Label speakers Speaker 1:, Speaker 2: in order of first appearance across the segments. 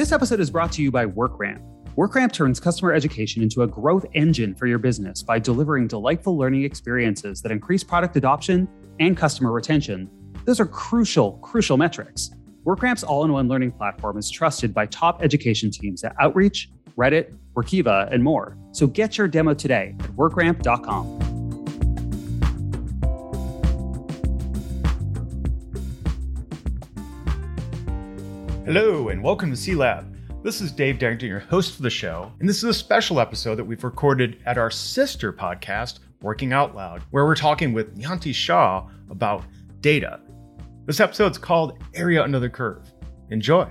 Speaker 1: This episode is brought to you by WorkRamp. WorkRamp turns customer education into a growth engine for your business by delivering delightful learning experiences that increase product adoption and customer retention. Those are crucial, crucial metrics. WorkRamp's all in one learning platform is trusted by top education teams at Outreach, Reddit, Workiva, and more. So get your demo today at workramp.com.
Speaker 2: Hello, and welcome to CE Lab. This is Dave Derington, your host for the show, and this is a special episode that we've recorded at our sister podcast, Working Out Loud, where we're talking with Niyati Shah about data. This episode's called Area Under the Curve. Enjoy.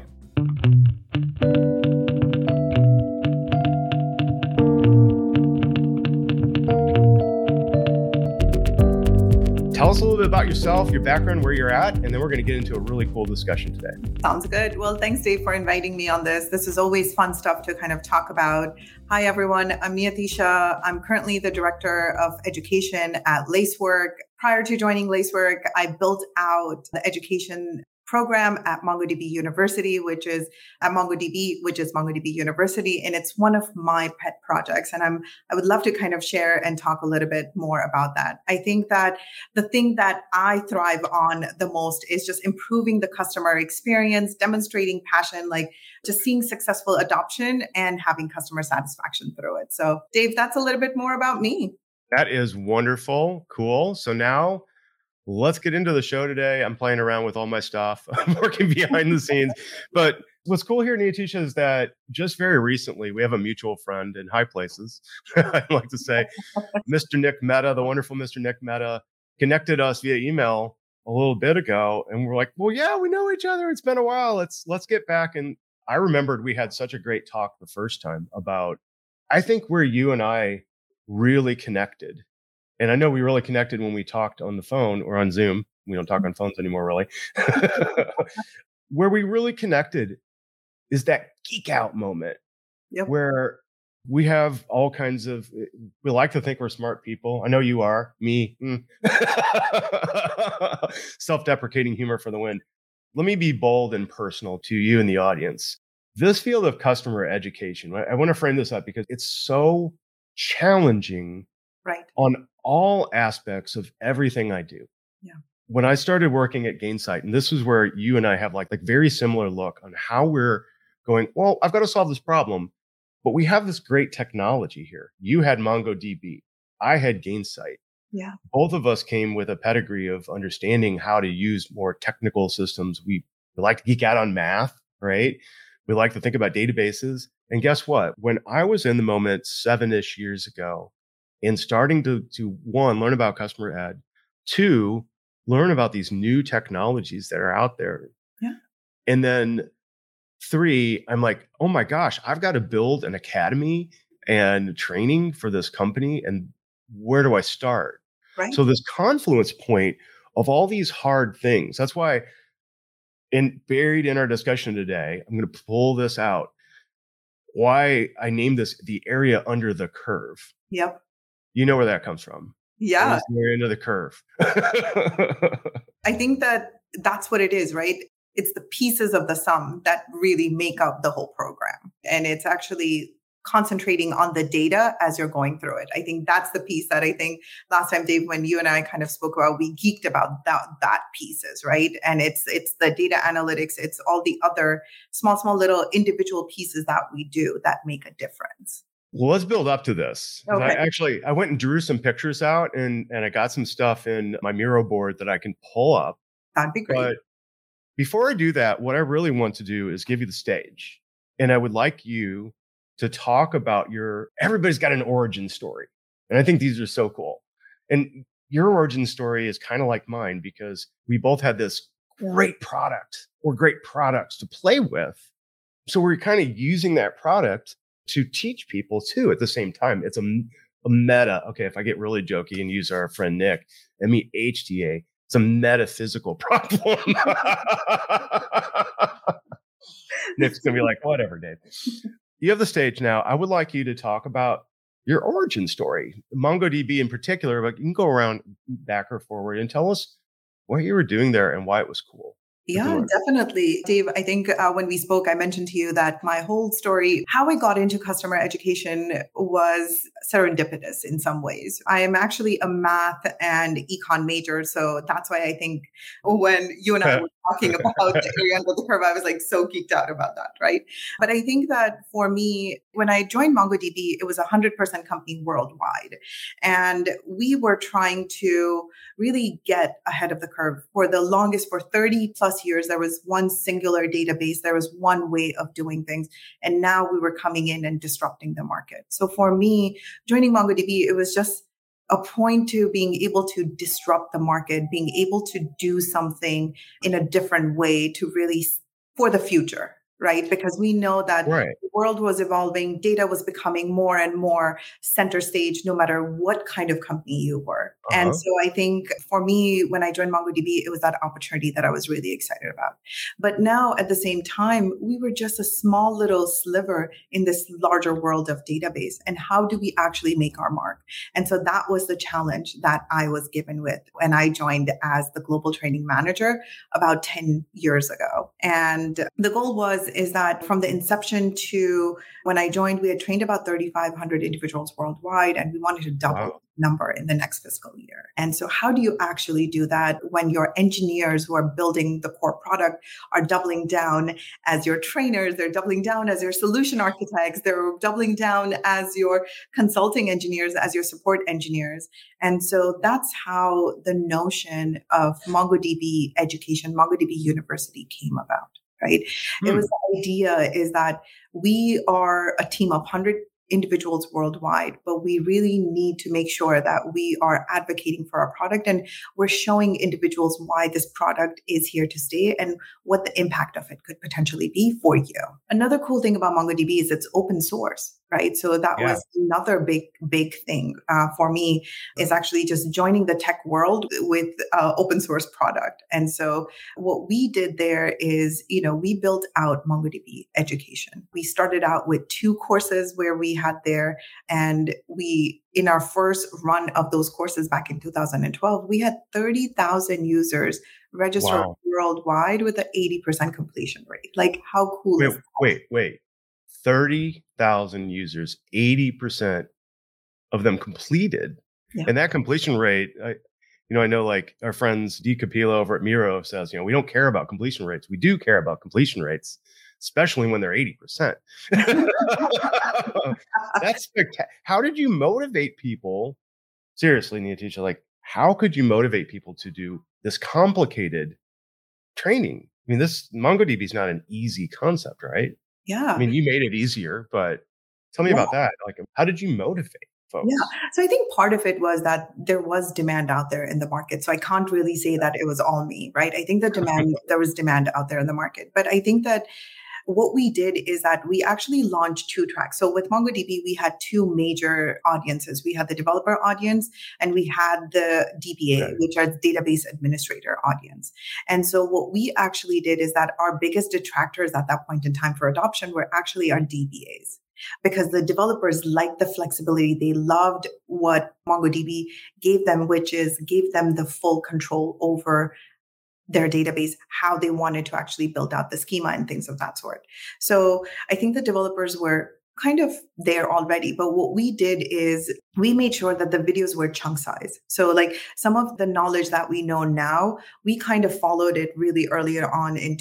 Speaker 2: Tell us a little bit about yourself, your background, where you're at, and then we're going to get into a really cool discussion today.
Speaker 3: Sounds good. Well, thanks, Dave, for inviting me on this. This is always fun stuff to kind of talk about. Hi, everyone. I'm Niyati Shah. I'm currently the director of education at Lacework. Prior to joining Lacework, I built out the education program at MongoDB University, which is at MongoDB, which is MongoDB University. And it's one of my pet projects. And I'm, I would love to kind of share and talk a little bit more about that. I think that the thing that I thrive on the most is just improving the customer experience, demonstrating passion, like just seeing successful adoption and having customer satisfaction through it. So Dave, that's a little bit more about me.
Speaker 2: That is wonderful. Cool. So now let's get into the show today. I'm playing around with all my stuff. I'm working behind the scenes. But what's cool here, Niyati Shah, is that just very recently we have a mutual friend in high places. I like to say, Mr. Nick Mehta, the wonderful Mr. Nick Mehta, connected us via email a little bit ago, and we're like, well, yeah, we know each other. It's been a while. Let's let's get back. And I remembered we had such a great talk the first time about. I think where you and I really connected and I know we really connected when we talked on the phone or on Zoom. We don't talk mm-hmm. on phones anymore, really. where we really connected is that geek out moment yep. where we have all kinds of eh, we like to think we're smart people i know you are me mm. self-deprecating humor for the win let me be bold and personal to you and the audience this field of customer education i want to frame this up because it's so challenging
Speaker 3: right
Speaker 2: on all aspects of everything I do.
Speaker 3: Yeah.
Speaker 2: When I started working at Gainsight, and this is where you and I have like like very similar look on how we're going, well, I've got to solve this problem, but we have this great technology here. You had MongoDB. I had Gainsight.
Speaker 3: Yeah.
Speaker 2: Both of us came with a pedigree of understanding how to use more technical systems. We, we like to geek out on math, right? We like to think about databases. And guess what? When I was in the moment seven ish years ago, and starting to to one learn about customer ed, two learn about these new technologies that are out there,
Speaker 3: yeah,
Speaker 2: and then three, I'm like, oh my gosh, I've got to build an academy and training for this company, and where do I start?
Speaker 3: Right.
Speaker 2: So this confluence point of all these hard things. That's why, in buried in our discussion today, I'm going to pull this out. Why I named this the area under the curve.
Speaker 3: Yep
Speaker 2: you know where that comes from.
Speaker 3: Yeah.
Speaker 2: We're into the curve.
Speaker 3: I think that that's what it is, right? It's the pieces of the sum that really make up the whole program. And it's actually concentrating on the data as you're going through it. I think that's the piece that I think last time, Dave, when you and I kind of spoke about, we geeked about that that pieces, right? And it's it's the data analytics, it's all the other small, small little individual pieces that we do that make a difference.
Speaker 2: Well, let's build up to this. Okay. I actually I went and drew some pictures out and and I got some stuff in my Miro board that I can pull up.
Speaker 3: That'd be great. But
Speaker 2: before I do that, what I really want to do is give you the stage. And I would like you to talk about your everybody's got an origin story. And I think these are so cool. And your origin story is kind of like mine because we both had this great product or great products to play with. So we're kind of using that product to teach people too at the same time. It's a, a meta. Okay, if I get really jokey and use our friend Nick, I mean HTA. It's a metaphysical problem. Nick's gonna be like, whatever, Dave. You have the stage now. I would like you to talk about your origin story, MongoDB in particular, but you can go around back or forward and tell us what you were doing there and why it was cool.
Speaker 3: Yeah, definitely. Dave, I think uh, when we spoke, I mentioned to you that my whole story, how I got into customer education was serendipitous in some ways. I am actually a math and econ major. So that's why I think when you and I were talking about the area under the curve, I was like so geeked out about that, right? But I think that for me, when I joined MongoDB, it was a 100% company worldwide. And we were trying to really get ahead of the curve. For the longest, for 30 plus years, there was one singular database, there was one way of doing things. And now we were coming in and disrupting the market. So for me, joining MongoDB, it was just a point to being able to disrupt the market, being able to do something in a different way to really for the future right? Because we know that right. the world was evolving, data was becoming more and more center stage, no matter what kind of company you were. Uh-huh. And so I think for me, when I joined MongoDB, it was that opportunity that I was really excited about. But now at the same time, we were just a small little sliver in this larger world of database. And how do we actually make our mark? And so that was the challenge that I was given with when I joined as the global training manager about 10 years ago. And the goal was is that from the inception to when I joined, we had trained about 3,500 individuals worldwide, and we wanted to double wow. number in the next fiscal year. And so, how do you actually do that when your engineers who are building the core product are doubling down as your trainers, they're doubling down as your solution architects, they're doubling down as your consulting engineers, as your support engineers. And so that's how the notion of MongoDB education, MongoDB University came about right? It was hmm. the idea is that we are a team of 100 individuals worldwide, but we really need to make sure that we are advocating for our product and we're showing individuals why this product is here to stay and what the impact of it could potentially be for you. Another cool thing about MongoDB is it's open source right? So that yeah. was another big big thing uh, for me is actually just joining the tech world with uh, open source product. And so what we did there is you know we built out mongodb education. We started out with two courses where we had there and we in our first run of those courses back in 2012 we had 30,000 users registered wow. worldwide with an 80% completion rate. Like how cool
Speaker 2: wait, wait wait 30,000 users, 80% of them completed. Yeah. And that completion rate, I, you know, I know like our friends Dee Capello over at Miro says, you know, we don't care about completion rates. We do care about completion rates, especially when they're 80%. That's spectacular. How did you motivate people? Seriously, Niyati Shah, like, how could you motivate people to do this complicated training? I mean, this MongoDB is not an easy concept, right?
Speaker 3: Yeah.
Speaker 2: I mean, you made it easier, but tell me yeah. about that. Like, how did you motivate? Folks?
Speaker 3: Yeah. So I think part of it was that there was demand out there in the market. So I can't really say that it was all me, right? I think the demand, there was demand out there in the market. But I think that what we did is that we actually launched two tracks. So with MongoDB, we had two major audiences. We had the developer audience and we had the DBA, right. which are database administrator audience. And so what we actually did is that our biggest detractors at that point in time for adoption were actually our DBAs because the developers liked the flexibility. They loved what MongoDB gave them, which is gave them the full control over their database, how they wanted to actually build out the schema and things of that sort. So I think the developers were kind of there already. But what we did is we made sure that the videos were chunk size. So, like some of the knowledge that we know now, we kind of followed it really earlier on in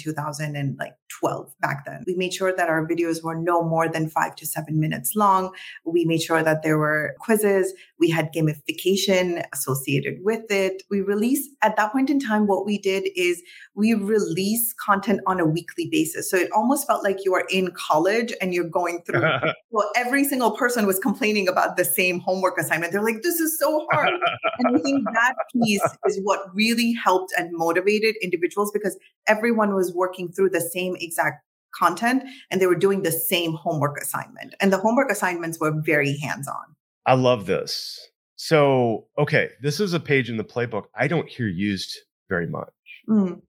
Speaker 3: 2012 back then. We made sure that our videos were no more than five to seven minutes long. We made sure that there were quizzes. We had gamification associated with it. We released at that point in time, what we did is we release content on a weekly basis. So it almost felt like you are in college and you're going through. well, every single person was complaining about the same homework homework assignment. They're like, this is so hard. and I think that piece is what really helped and motivated individuals because everyone was working through the same exact content and they were doing the same homework assignment. And the homework assignments were very hands on.
Speaker 2: I love this. So, okay, this is a page in the playbook I don't hear used very much. Mm.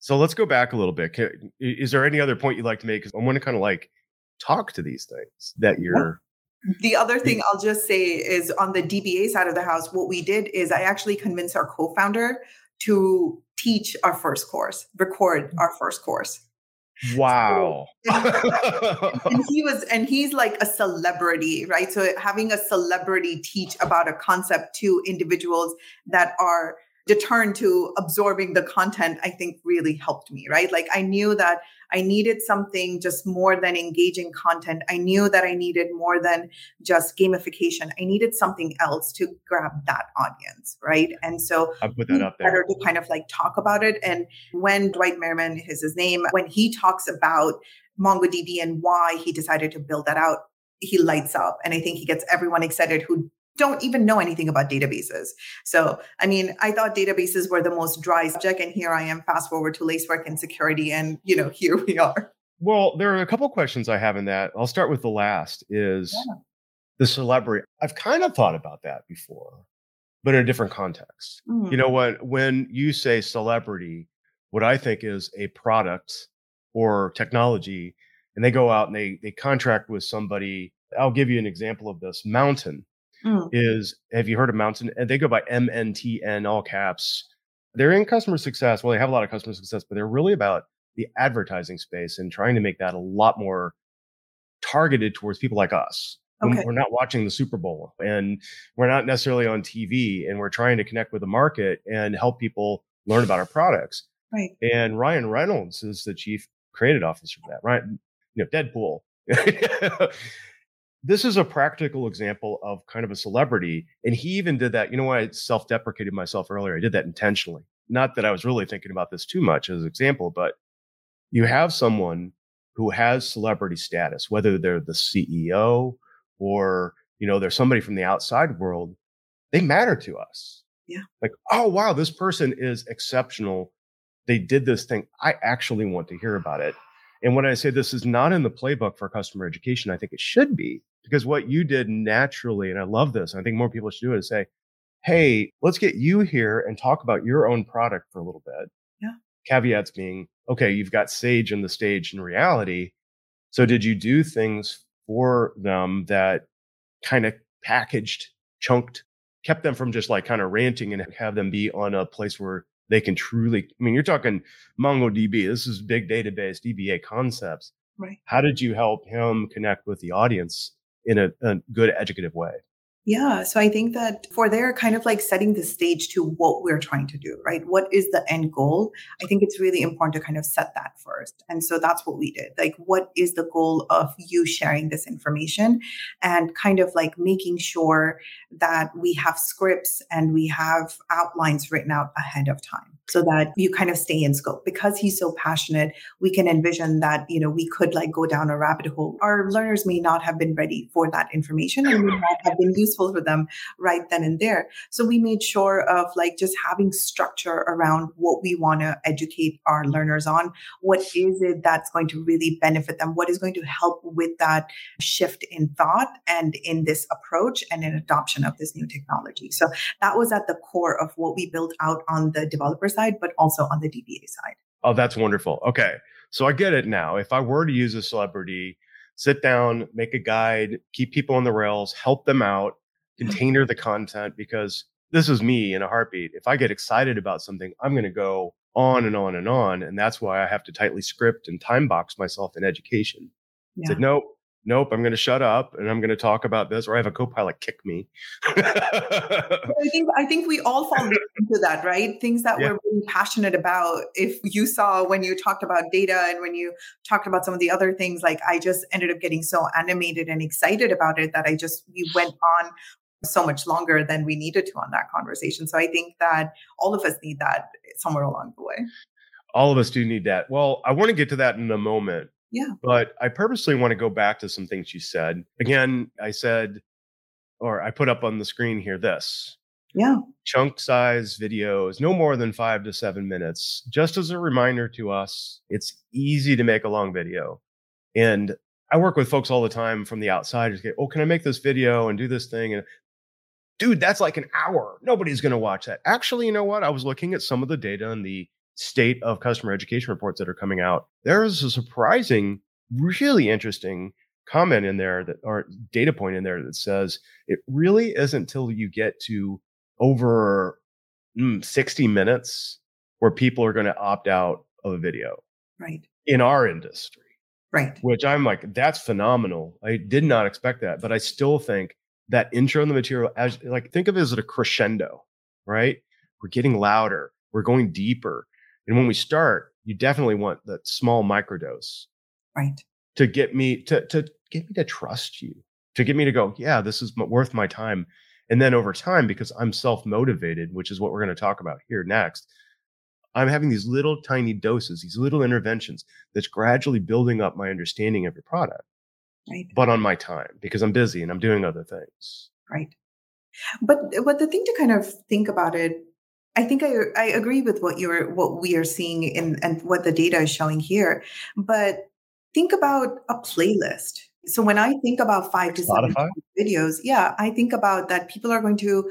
Speaker 2: So let's go back a little bit. Is there any other point you'd like to make? Because I want to kind of like talk to these things that you're
Speaker 3: the other thing I'll just say is on the DBA side of the house, what we did is I actually convinced our co founder to teach our first course, record our first course.
Speaker 2: Wow.
Speaker 3: and he was, and he's like a celebrity, right? So having a celebrity teach about a concept to individuals that are deterrent to absorbing the content, I think really helped me, right? Like I knew that I needed something just more than engaging content. I knew that I needed more than just gamification. I needed something else to grab that audience, right? And so
Speaker 2: I put that up there.
Speaker 3: Better to kind of like talk about it. And when Dwight Merriman is his name, when he talks about MongoDB and why he decided to build that out, he lights up. And I think he gets everyone excited who don't even know anything about databases. So, I mean, I thought databases were the most dry subject, and here I am, fast forward to Lacework and security, and you know, here we are.
Speaker 2: Well, there are a couple questions I have in that. I'll start with the last is yeah. the celebrity. I've kind of thought about that before, but in a different context. Mm. You know what? When you say celebrity, what I think is a product or technology, and they go out and they they contract with somebody. I'll give you an example of this. Mountain mm. is have you heard of Mountain? And they go by MNTN, all caps. They're in customer success. Well, they have a lot of customer success, but they're really about the advertising space and trying to make that a lot more targeted towards people like us. Okay. We're not watching the Super Bowl and we're not necessarily on TV and we're trying to connect with the market and help people learn about our products.
Speaker 3: Right.
Speaker 2: And Ryan Reynolds is the chief creative officer for that. Right. You know, Deadpool. this is a practical example of kind of a celebrity. And he even did that. You know, why I self deprecated myself earlier. I did that intentionally. Not that I was really thinking about this too much as an example, but you have someone who has celebrity status, whether they're the CEO or, you know, they're somebody from the outside world, they matter to us.
Speaker 3: Yeah.
Speaker 2: Like, oh, wow, this person is exceptional. They did this thing. I actually want to hear about it. And when I say this is not in the playbook for customer education, I think it should be because what you did naturally, and I love this, I think more people should do it, is say, hey, let's get you here and talk about your own product for a little bit.
Speaker 3: Yeah.
Speaker 2: Caveats being, okay, you've got Sage in the stage in reality. So did you do things for them that kind of packaged, chunked, kept them from just like kind of ranting and have them be on a place where they can truly, I mean, you're talking MongoDB. This is big database, DBA concepts.
Speaker 3: Right.
Speaker 2: How did you help him connect with the audience in a, a good educative way.
Speaker 3: Yeah. So I think that for there, kind of like setting the stage to what we're trying to do, right? What is the end goal? I think it's really important to kind of set that first. And so that's what we did. Like, what is the goal of you sharing this information and kind of like making sure that we have scripts and we have outlines written out ahead of time so that you kind of stay in scope because he's so passionate we can envision that you know we could like go down a rabbit hole our learners may not have been ready for that information and may not have been useful for them right then and there so we made sure of like just having structure around what we want to educate our learners on what is it that's going to really benefit them what is going to help with that shift in thought and in this approach and in adoption of this new technology so that was at the core of what we built out on the developer side, but also on the DBA side.
Speaker 2: Oh, that's wonderful. Okay. So I get it now. If I were to use a celebrity, sit down, make a guide, keep people on the rails, help them out. Mm-hmm. container the content because this is me in a heartbeat. If I get excited about something, I'm going to go on and on and on. And that's why I have to tightly script and time box myself in education. Yeah. Said, nope, nope, I'm going to shut up and I'm going to talk about this, or I have a co-pilot kick me.
Speaker 3: I think I think we all fall into that, right? Things that yeah. we're really passionate about. If you saw when you talked about data and when you talked about some of the other things, like I just ended up getting so animated and excited about it that I just we went on so much longer than we needed to on that conversation. So I think that all of us need that somewhere along the way.
Speaker 2: All of us do need that. Well, I want to get to that in a moment
Speaker 3: yeah.
Speaker 2: But I purposely want to go back to some things you said. Again, I said, or I put up on the screen here this.
Speaker 3: Yeah.
Speaker 2: Chunk size videos, no more than five to seven minutes. Just as a reminder to us, it's easy to make a long video. And I work with folks all the time from the outside. Oh, can I make this video and do this thing? And dude, that's like an hour. Nobody's going to watch that. Actually, you know what? I was looking at some of the data and the state of customer education reports that are coming out, there is a surprising, really interesting comment in there that or data point in there that says it really isn't until you get to over mm, 60 minutes where people are going to opt out of a video.
Speaker 3: Right.
Speaker 2: In our industry.
Speaker 3: Right.
Speaker 2: Which I'm like, that's phenomenal. I did not expect that, but I still think that intro in the material as like think of it as a crescendo, right? We're getting louder, we're going deeper. And when we start, you definitely want that small microdose.
Speaker 3: Right.
Speaker 2: To get me to to get me to trust you, to get me to go, yeah, this is worth my time. And then over time, because I'm self motivated, which is what we're going to talk about here next, I'm having these little tiny doses, these little interventions that's gradually building up my understanding of your product.
Speaker 3: Right.
Speaker 2: But on my time because I'm busy and I'm doing other things.
Speaker 3: Right. But uh, but the thing to kind of think about it, I think I I agree with what you're what we are seeing in and what the data is showing here. But think about a playlist. So when I think about five to Spotify? seven videos, yeah, I think about that people are going to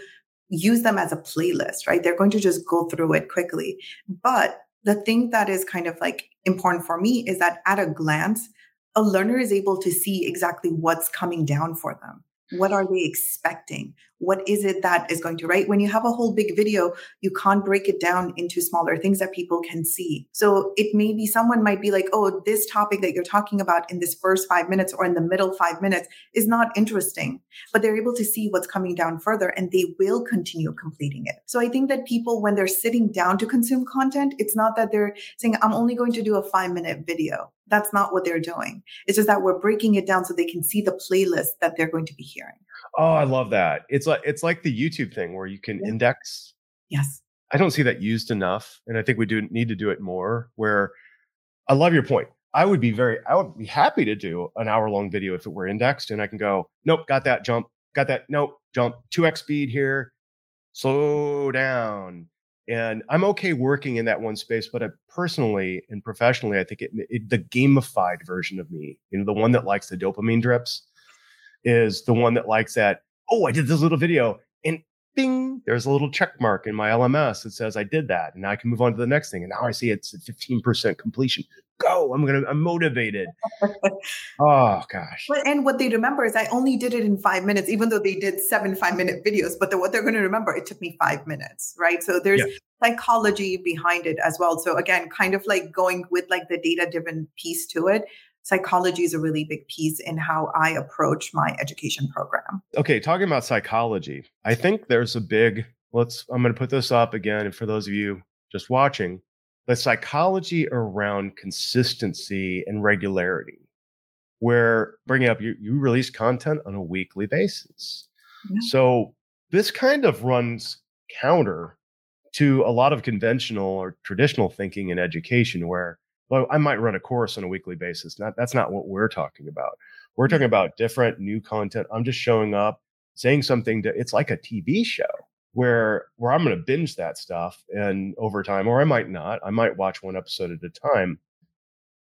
Speaker 3: use them as a playlist, right? They're going to just go through it quickly. But the thing that is kind of like important for me is that at a glance, a learner is able to see exactly what's coming down for them. What are they expecting? What is it that is going to, right? When you have a whole big video, you can't break it down into smaller things that people can see. So it may be someone might be like, oh, this topic that you're talking about in this first five minutes or in the middle five minutes is not interesting, but they're able to see what's coming down further and they will continue completing it. So I think that people, when they're sitting down to consume content, it's not that they're saying, I'm only going to do a five minute video. That's not what they're doing. It's just that we're breaking it down so they can see the playlist that they're going to be hearing.
Speaker 2: Oh, I love that. It's like it's like the YouTube thing where you can yeah. index.
Speaker 3: Yes.
Speaker 2: I don't see that used enough, and I think we do need to do it more. Where I love your point. I would be very, I would be happy to do an hour long video if it were indexed, and I can go, nope, got that jump, got that, nope, jump, two x speed here, slow down, and I'm okay working in that one space. But I personally and professionally, I think it, it the gamified version of me, you know, the one that likes the dopamine drips is the one that likes that. Oh, I did this little video and bing, there's a little check mark in my LMS that says I did that. And now I can move on to the next thing. And now I see it's 15% completion. Go. I'm going to, I'm motivated. oh gosh.
Speaker 3: But, and what they remember is I only did it in five minutes, even though they did seven five minute videos. But the, what they're going to remember, it took me five minutes, right? So there's yeah. psychology behind it as well. So again, kind of like going with like the data driven piece to it psychology is a really big piece in how I approach my education program.
Speaker 2: Okay, talking about psychology, I think there's a big let's I'm going to put this up again and for those of you just watching, the psychology around consistency and regularity. Where bringing up you you release content on a weekly basis. Yeah. So this kind of runs counter to a lot of conventional or traditional thinking in education where well, I might run a course on a weekly basis. Not that's not what we're talking about. We're talking mm-hmm. about different new content. I'm just showing up, saying something to it's like a TV show where where I'm going to binge that stuff and over time or I might not. I might watch one episode at a time.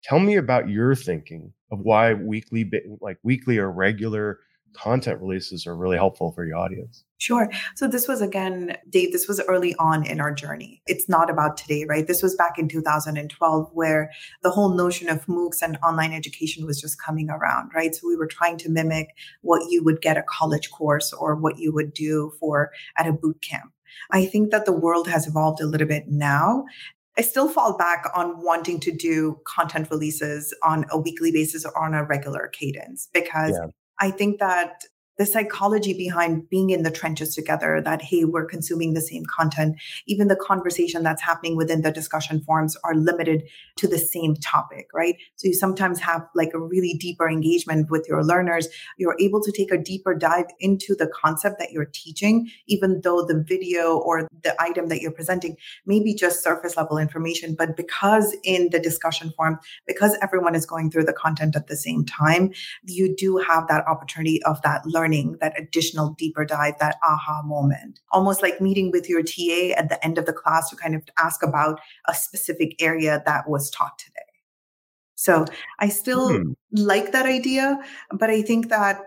Speaker 2: Tell me about your thinking of why weekly like weekly or regular content releases are really helpful for your audience.
Speaker 3: Sure. So this was again, Dave, this was early on in our journey. It's not about today, right? This was back in 2012 where the whole notion of MOOCs and online education was just coming around, right? So we were trying to mimic what you would get a college course or what you would do for at a boot camp. I think that the world has evolved a little bit now. I still fall back on wanting to do content releases on a weekly basis or on a regular cadence because yeah. I think that the psychology behind being in the trenches together that hey we're consuming the same content. Even the conversation that's happening within the discussion forums are limited to the same topic right? So you sometimes have like a really deeper engagement with your learners. You're able to take a deeper dive into the concept that you're teaching even though the video or the item that you're presenting may be just surface level information. But because in the discussion forum because everyone is going through the content at the same time you do have that opportunity of that learning learning, that additional deeper dive, that aha moment. Almost like meeting with your TA at the end of the class to kind of ask about a specific area that was taught today. So I still hmm. like that idea, but I think that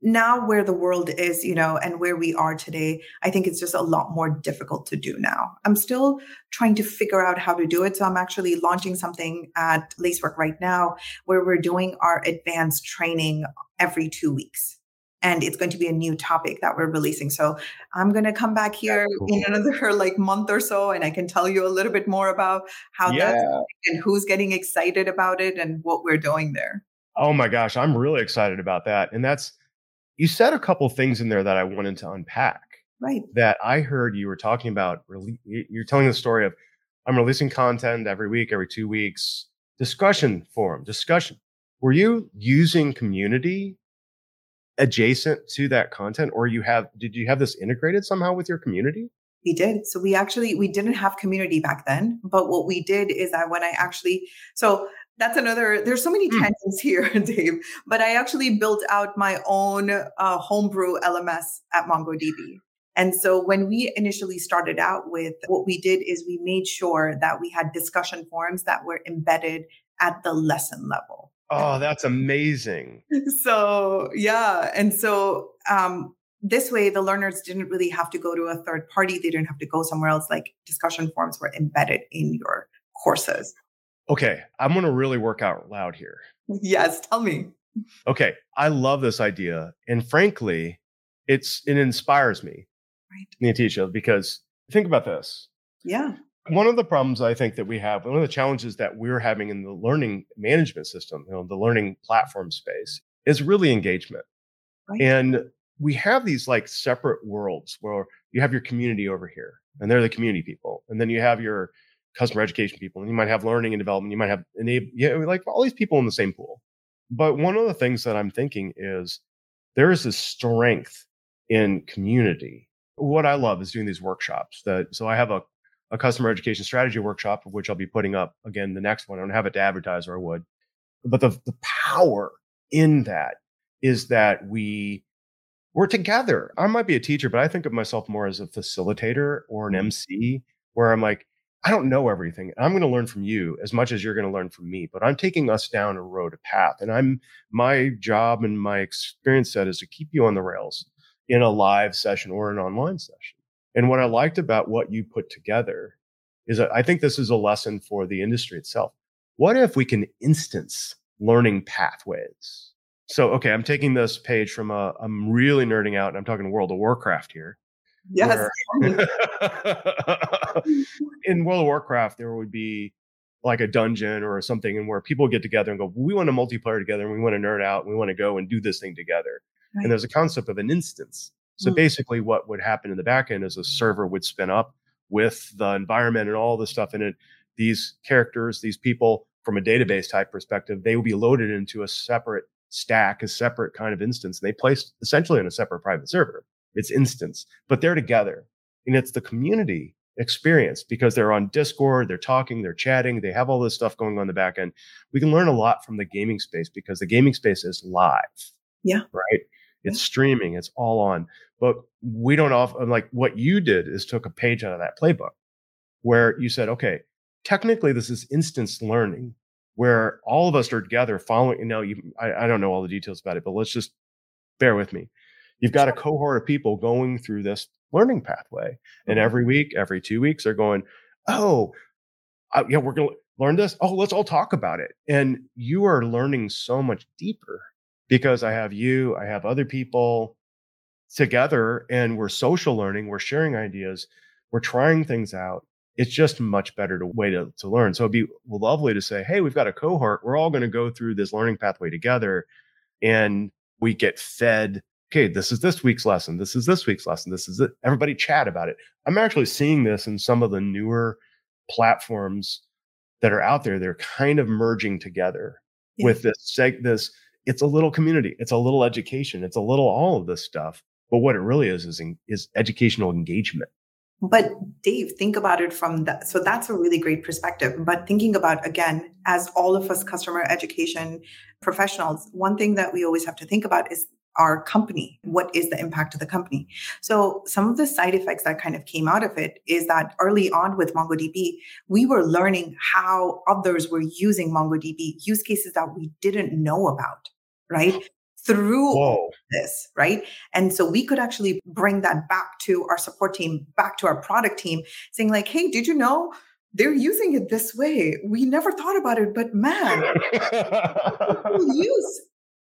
Speaker 3: now where the world is, you know, and where we are today, I think it's just a lot more difficult to do now. I'm still trying to figure out how to do it. So I'm actually launching something at Lacework right now where we're doing our advanced training every two weeks. And it's going to be a new topic that we're releasing. So I'm going to come back here cool. in another like month or so, and I can tell you a little bit more about how yeah. that's and who's getting excited about it and what we're doing there.
Speaker 2: Oh my gosh, I'm really excited about that. And that's you said a couple things in there that I wanted to unpack.
Speaker 3: Right.
Speaker 2: That I heard you were talking about. You're telling the story of I'm releasing content every week, every two weeks. Discussion forum, discussion. Were you using community adjacent to that content or you have did you have this integrated somehow with your community?
Speaker 3: We did. So we actually we didn't have community back then but what we did is that when i actually so that's another there's so many hmm. tangents here dave but i actually built out my own uh, homebrew lms at mongodb. And so when we initially started out with what we did is we made sure that we had discussion forums that were embedded at the lesson level
Speaker 2: Oh, that's amazing.
Speaker 3: So, yeah. And so, um, this way, the learners didn't really have to go to a third party. They didn't have to go somewhere else. Like discussion forums were embedded in your courses.
Speaker 2: Okay. I'm going to really work out loud here.
Speaker 3: Yes. Tell me.
Speaker 2: Okay. I love this idea. And frankly, it's, it inspires me, right. Nitisha, because think about this.
Speaker 3: Yeah
Speaker 2: one of the problems I think that we have, one of the challenges that we're having in the learning management system, you know, the learning platform space, is really engagement. Right. And we have these like separate worlds where you have your community over here, and they're the community people, and then you have your customer education people, and you might have learning and development, you might have enable, yeah, like all these people in the same pool. But one of the things that I'm thinking is there is this strength in community. What I love is doing these workshops. That so I have a a customer education strategy workshop, of which I'll be putting up again the next one. I don't have it to advertise or I would. But the, the power in that is that we we're together. I might be a teacher, but I think of myself more as a facilitator or an MC mm-hmm. where I'm like, I don't know everything. I'm going to learn from you as much as you're going to learn from me, but I'm taking us down a road, a path. And I'm my job and my experience set is to keep you on the rails in a live session or an online session. And what I liked about what you put together is that I think this is a lesson for the industry itself. What if we can instance learning pathways? So, okay, I'm taking this page from a, I'm really nerding out and I'm talking World of Warcraft here.
Speaker 3: Yes.
Speaker 2: in World of Warcraft, there would be like a dungeon or something and where people get together and go, we want to multiplayer together and we want to nerd out and we want to go and do this thing together. Right. And there's a concept of an instance. So mm. basically, what would happen in the back end is a server would spin up with the environment and all the stuff in it. These characters, these people, from a database type perspective, they would be loaded into a separate stack, a separate kind of instance. And they placed essentially in a separate private server. It's instance, but they're together. And it's the community experience because they're on Discord, they're talking, they're chatting, they have all this stuff going on in the back end. We can learn a lot from the gaming space because the gaming space is live.
Speaker 3: Yeah.
Speaker 2: Right. It's streaming, it's all on. But we don't often like what you did is took a page out of that playbook where you said, okay, technically this is instance learning where all of us are together following. You know, you, I, I don't know all the details about it, but let's just bear with me. You've got a cohort of people going through this learning pathway, and mm-hmm. every week, every two weeks, they're going, "Oh, uh, yeah, we're going to learn this. Oh, let's all talk about it." And you are learning so much deeper because I have you, I have other people together, and we're social learning, we're sharing ideas, we're trying things out. It's just much better to way to, to learn. So it'd be lovely to say, hey, we've got a cohort. We're all going to go through this learning pathway together. And we get fed, okay, this is this week's lesson. This is this week's lesson. This is it. Everybody chat about it. I'm actually seeing this in some of the newer platforms that are out there. They're kind of merging together yeah. with this seg- this it's a little community, it's a little education, it's a little all of this stuff. But what it really is is, is educational engagement.
Speaker 3: But Dave, think about it from that. So that's a really great perspective. But thinking about again, as all of us customer education professionals, one thing that we always have to think about is our company? What is the impact of the company? So, some of the side effects that kind of came out of it is that early on with MongoDB, we were learning how others were using MongoDB, use cases that we didn't know about, right? Through this, right? And so we could actually bring that back to our support team, back to our product team, saying, like, hey, did you know they're using it this way. We never thought about it, but man, use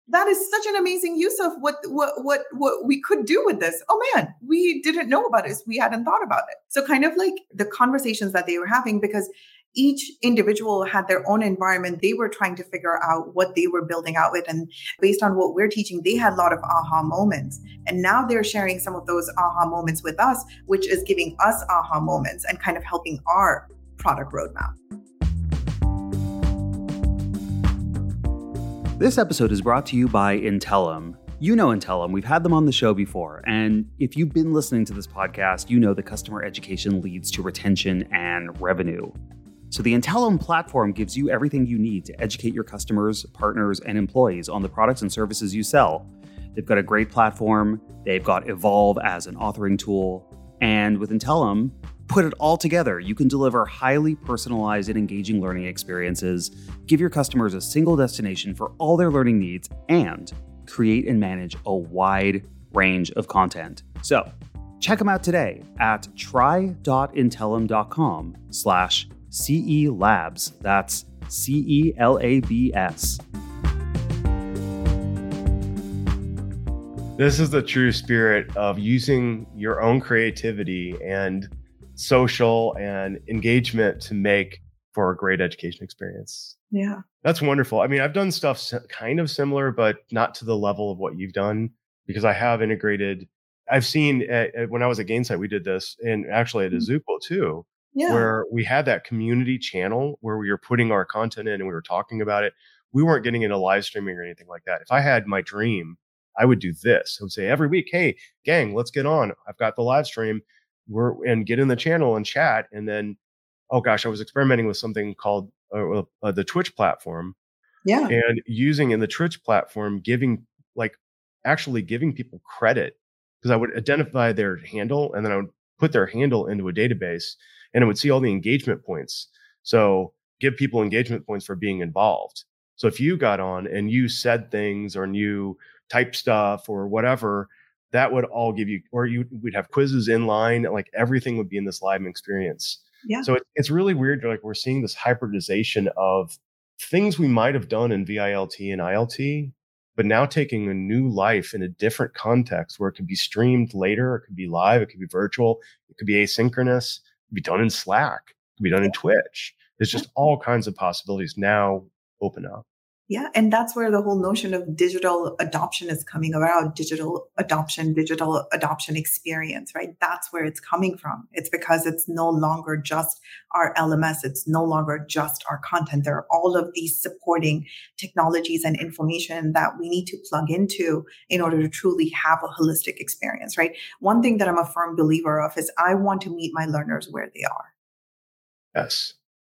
Speaker 3: that is such an amazing use of what what what what we could do with this oh man we didn't know about this we hadn't thought about it so kind of like the conversations that they were having because each individual had their own environment they were trying to figure out what they were building out with and based on what we're teaching they had a lot of aha moments and now they're sharing some of those aha moments with us which is giving us aha moments and kind of helping our product roadmap
Speaker 1: This episode is brought to you by Intellum. You know Intellum, we've had them on the show before. And if you've been listening to this podcast, you know that customer education leads to retention and revenue. So the Intellum platform gives you everything you need to educate your customers, partners, and employees on the products and services you sell. They've got a great platform, they've got Evolve as an authoring tool, and with Intellum, put it all together, you can deliver highly personalized and engaging learning experiences, give your customers a single destination for all their learning needs, and create and manage a wide range of content. So, check them out today at try.intellum.com slash CE Labs. That's C E L A B S.
Speaker 2: This is the true spirit of using your own creativity and social and engagement to make for a great education experience.
Speaker 3: Yeah.
Speaker 2: That's wonderful. I mean, I've done stuff kind of similar, but not to the level of what you've done because I have integrated. I've seen at, at, when I was at Gainsight, we did this, and actually at Azupo mm-hmm. too, yeah. where we had that community channel where we were putting our content in and we were talking about it. We weren't getting into live streaming or anything like that. If I had my dream, I would do this. I would say every week, hey, gang, let's get on. I've got the live stream we're and get in the channel and chat and then oh gosh i was experimenting with something called uh, uh, the twitch platform
Speaker 3: yeah
Speaker 2: and using in the twitch platform giving like actually giving people credit because i would identify their handle and then i would put their handle into a database and it would see all the engagement points so give people engagement points for being involved so if you got on and you said things or you typed stuff or whatever that would all give you, or you would have quizzes in line, like everything would be in this live experience.
Speaker 3: Yeah.
Speaker 2: So it, it's really weird. Like we're seeing this hybridization of things we might have done in VILT and ILT, but now taking a new life in a different context where it could be streamed later, it could be live, it could be virtual, it could be asynchronous, be done in Slack, be done in Twitch. There's just mm-hmm. all kinds of possibilities now open up.
Speaker 3: Yeah, and that's where the whole notion of digital adoption is coming about digital adoption, digital adoption experience, right? That's where it's coming from. It's because it's no longer just our LMS, it's no longer just our content. There are all of these supporting technologies and information that we need to plug into in order to truly have a holistic experience, right? One thing that I'm a firm believer of is I want to meet my learners where they are.
Speaker 2: Yes.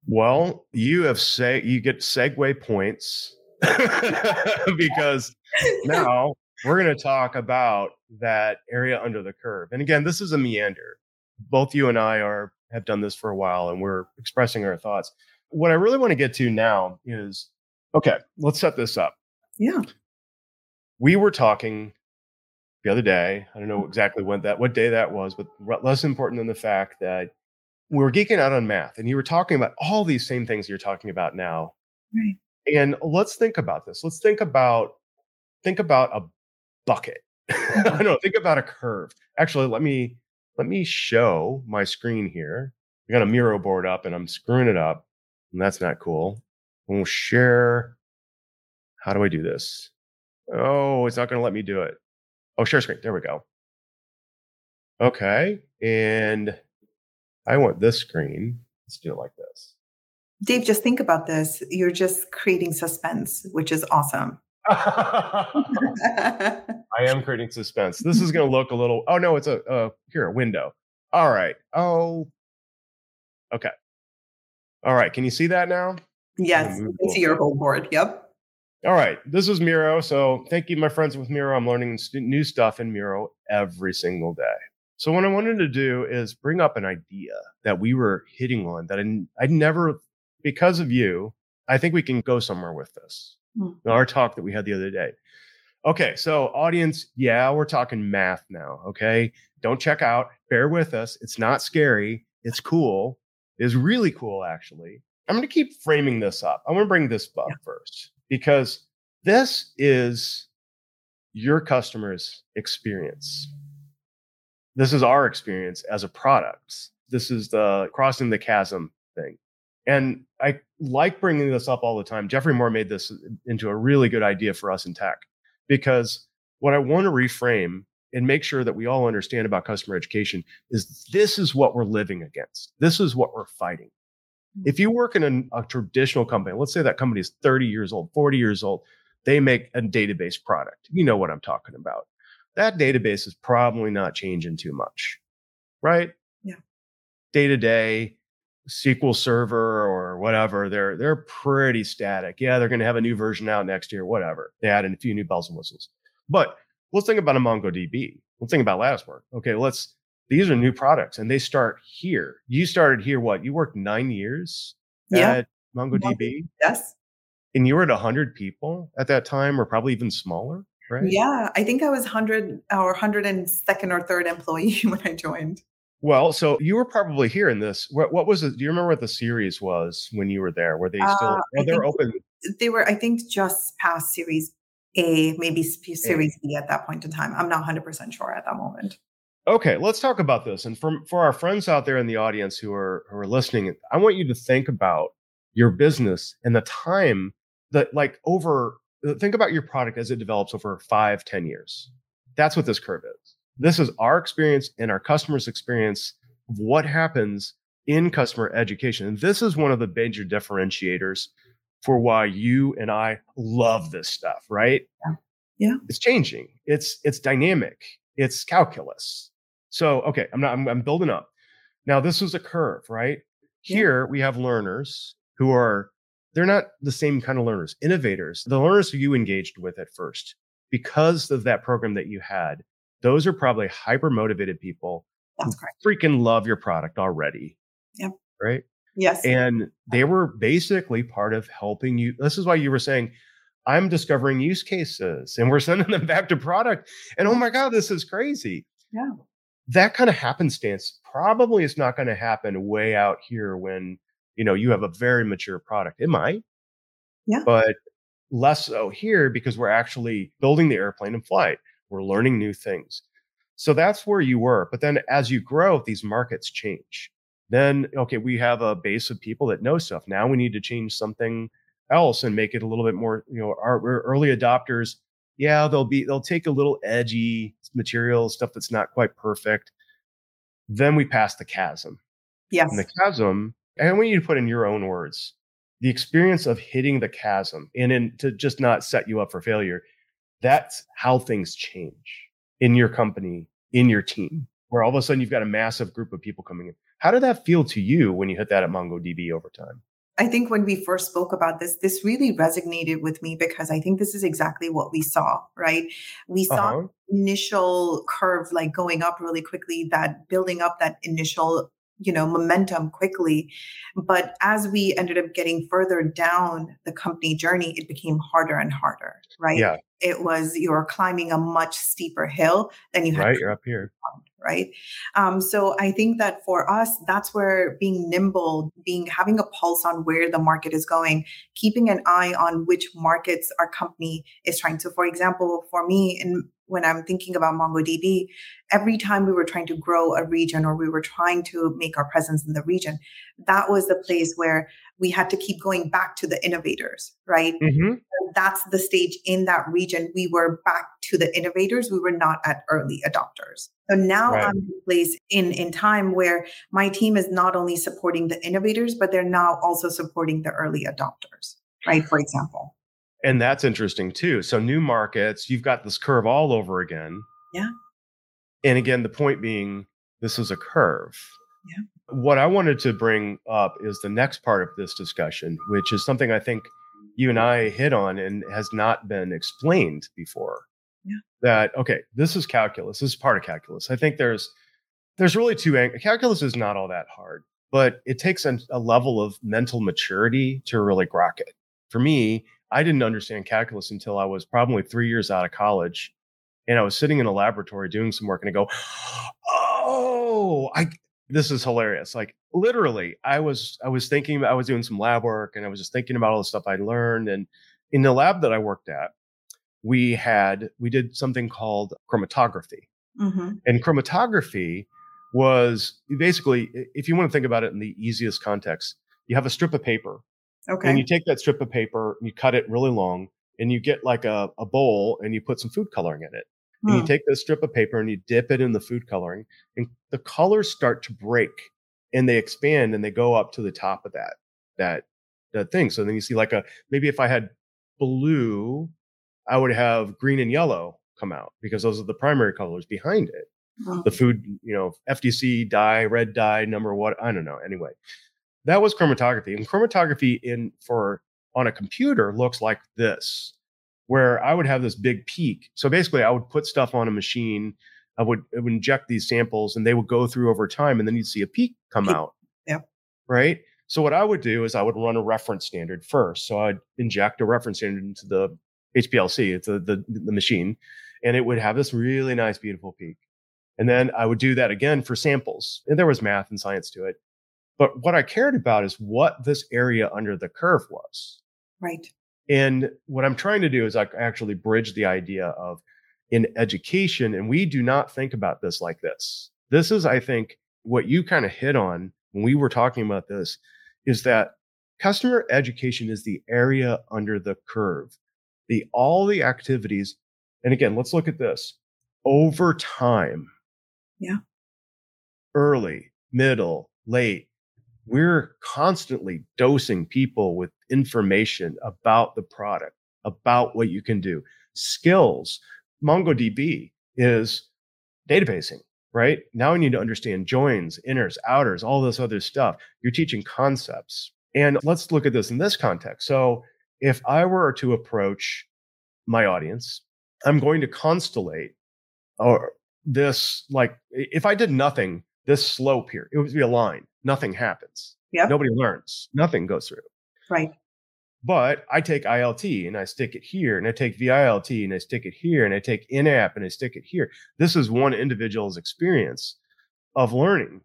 Speaker 2: Well, you have say you get segue points because now we're going to talk about that area under the curve. And again, this is a meander. Both you and I are have done this for a while and we're expressing our thoughts. What I really want to get to now is okay, let's set this up.
Speaker 3: Yeah.
Speaker 2: We were talking the other day. I don't know mm-hmm. exactly when that what day that was, but less important than the fact that we were geeking out on math and you were talking about all these same things you're talking about now.
Speaker 3: Right.
Speaker 2: And let's think about this. Let's think about think about a bucket. I don't know, think about a curve. Actually, let me let me show my screen here. I got a Miro board up and I'm screwing it up. And that's not cool. We'll share. How do I do this? Oh, it's not going to let me do it. Oh, share screen. There we go. Okay. And I want this screen. Let's do it like this.
Speaker 3: Dave, just think about this. You're just creating suspense, which is awesome.
Speaker 2: I am creating suspense. This is going to look a little. Oh no, it's a uh, here a window. All right. Oh, okay. All right. Can you see that now?
Speaker 3: Yes, you see your whole board. Yep.
Speaker 2: All right. This is Miro. So thank you, my friends with Miro. I'm learning new stuff in Miro every single day. So what I wanted to do is bring up an idea that we were hitting on that I, I never because of you, I think we can go somewhere with this. Mm-hmm. Our talk that we had the other day. Okay, so audience, yeah, we're talking math now. Okay, don't check out. Bear with us. It's not scary. It's cool. It's really cool, actually. I'm going to keep framing this up. I want to bring this up yeah. first because This is your customer's experience. This is our experience as a product. This is the crossing the chasm thing. And I like bringing this up all the time. Geoffrey Moore made this into a really good idea for us in tech because what I want to reframe and make sure that we all understand about customer education is this is what we're living against. This is what we're fighting. Mm. If you work in a, a traditional company, let's say that company is 30 years old, 40 years old, they make a database product. You know what I'm talking about. That database is probably not changing too much, right?
Speaker 3: Yeah.
Speaker 2: Day to day, SQL Server or whatever, they're they're pretty static. Yeah, they're going to have a new version out next year, whatever. They add in a few new bells and whistles. But let's think about a MongoDB. Let's think about Lacework. Okay, let's. These are new products, and they start here. You started here. What? You worked nine years
Speaker 3: Yeah.
Speaker 2: at MongoDB,
Speaker 3: Yes.
Speaker 2: and you were at hundred people at that time, or probably even smaller, right?
Speaker 3: Yeah. I think I was 100 or 102nd or third employee when I joined.
Speaker 2: Well, so you were probably here in this. What, what was it? Do you remember what the series was when you were there? Were they still?
Speaker 3: Uh, I
Speaker 2: they're open.
Speaker 3: They were, I think, just past Series A, maybe Series B at that point in time. I'm not 100% sure at that moment.
Speaker 2: Okay, let's talk about this. And for for our friends out there in the audience who are who are listening, I want you to think about your business and the time that like over think about your product as it develops over five, ten years. That's what this curve is. This is our experience and our customers' experience of what happens in customer education. And this is one of the major differentiators for why you and I love this stuff, right?
Speaker 3: Yeah. Yeah.
Speaker 2: It's changing. It's it's dynamic. It's calculus. So, okay, I'm not I'm, I'm building up. Now, this is a curve, right?
Speaker 3: Yeah.
Speaker 2: Here we have learners who are they're not the same kind of learners, innovators. The learners who you engaged with at first because of that program that you had. Those are probably hyper motivated people
Speaker 3: That's correct.
Speaker 2: freaking love your product already.
Speaker 3: Yep.
Speaker 2: Right.
Speaker 3: Yes.
Speaker 2: And they were basically part of helping you. This is why you were saying, I'm discovering use cases and we're sending them back to product. And oh my God, this is crazy.
Speaker 3: Yeah.
Speaker 2: That kind of happenstance probably is not going to happen way out here when, you know, you have a very mature product. It might.
Speaker 3: Yeah.
Speaker 2: But less so here because we're actually building the airplane in flight. We're learning new things. So that's where you were. But then as you grow, these markets change. Then, okay, we have a base of people that know stuff. Now we need to change something else and make it a little bit more, you know, our, our early adopters. Yeah, they'll be, they'll take a little edgy material, stuff that's not quite perfect. Then we pass the chasm.
Speaker 3: yes.
Speaker 2: And the chasm, and I want you to put in your own words the experience of hitting the chasm and in to just not set you up for failure. That's how things change in your company, in your team, where all of a sudden you've got a massive group of people coming in. How did that feel to you when you hit that at MongoDB over time?
Speaker 3: I think when we first spoke about this, this really resonated with me because I think this is exactly what we saw, right? We saw
Speaker 2: Uh-huh.
Speaker 3: initial curve like going up really quickly, that building up that initial, you know, momentum quickly. But as we ended up getting further down the company journey, it became harder and harder, right?
Speaker 2: Yeah,
Speaker 3: It was you're climbing a much steeper hill than you had
Speaker 2: right. You're up here.
Speaker 3: right um, so i think that for us that's where being nimble being having a pulse on where the market is going keeping an eye on which markets our company is trying to for example for me and when i'm thinking about mongodb every time we were trying to grow a region or we were trying to make our presence in the region that was the place where we had to keep going back to the innovators right
Speaker 2: hmm
Speaker 3: that's the stage in that region. We were back to the innovators. We were not at early adopters. So now
Speaker 2: Right.
Speaker 3: I'm in a place in, in time where my team is not only supporting the innovators, but they're now also supporting the early adopters, right? For example.
Speaker 2: And that's interesting too. So new markets, you've got this curve all over again.
Speaker 3: Yeah.
Speaker 2: And again, the point being, this is a curve.
Speaker 3: Yeah.
Speaker 2: What I wanted to bring up is the next part of this discussion, which is something I think you and I hit on and has not been explained before.
Speaker 3: Yeah.
Speaker 2: That okay, this is calculus. This is part of calculus. I think there's there's really two ang- calculus is not all that hard, but it takes an, a level of mental maturity to really grok it. For me, I didn't understand calculus until I was probably three years out of college. And I was sitting in a laboratory doing some work and I go, Oh, I this is hilarious. Like literally, I was I was thinking I was doing some lab work and I was just thinking about all the stuff I learned. And In the lab that I worked at, we had we did something called chromatography. Mm-hmm. And chromatography was basically, if you want to think about it in the easiest context, you have a strip of paper. Okay. And you take that strip of paper and you cut it really long and you get like a, a bowl and you put some food coloring in it. Hmm. And you take this strip of paper and you dip it in the food coloring and the colors start to break and they expand and they go up to the top of that, that, that thing. So then you see like a, maybe if I had blue, I would have green and yellow come out because those are the primary colors behind it. Hmm. The food, you know, FDC dye, red dye, number what, I don't know. Anyway, that was chromatography. And chromatography in for on a computer looks like this, where I would have this big peak. So basically, I would put stuff on a machine. I would, I would inject these samples, and they would go through over time, and then you'd see a peak come out.
Speaker 3: Yeah.
Speaker 2: Right. So what I would do is I would run a reference standard first. So I'd inject a reference standard into the HPLC, it's the, the, the machine, and it would have this really nice, beautiful peak. And then I would do that again for samples. And there was math and science to it. But what I cared about is what this area under the curve was.
Speaker 3: Right.
Speaker 2: And what I'm trying to do is I actually bridge the idea of in education, and we do not think about this like this. This is, I think, what you kind of hit on when we were talking about this is that customer education is the area under the curve. The all the activities, and again, let's look at this over time.
Speaker 3: Yeah.
Speaker 2: Early, middle, late, we're constantly dosing people with information about the product, about what you can do. Skills. MongoDB is databasing, right? Now we need to understand joins, inners, outers, all this other stuff. You're teaching concepts. And let's look at this in this context. So if I were to approach my audience, I'm going to constellate or this like if I did nothing, this slope here, it would be a line nothing happens.
Speaker 3: Yeah.
Speaker 2: Nobody learns. Nothing goes through.
Speaker 3: Right.
Speaker 2: But I take ILT and I stick it here, and I take VILT and I stick it here, and I take in-app and I stick it here. This is one individual's experience of learning.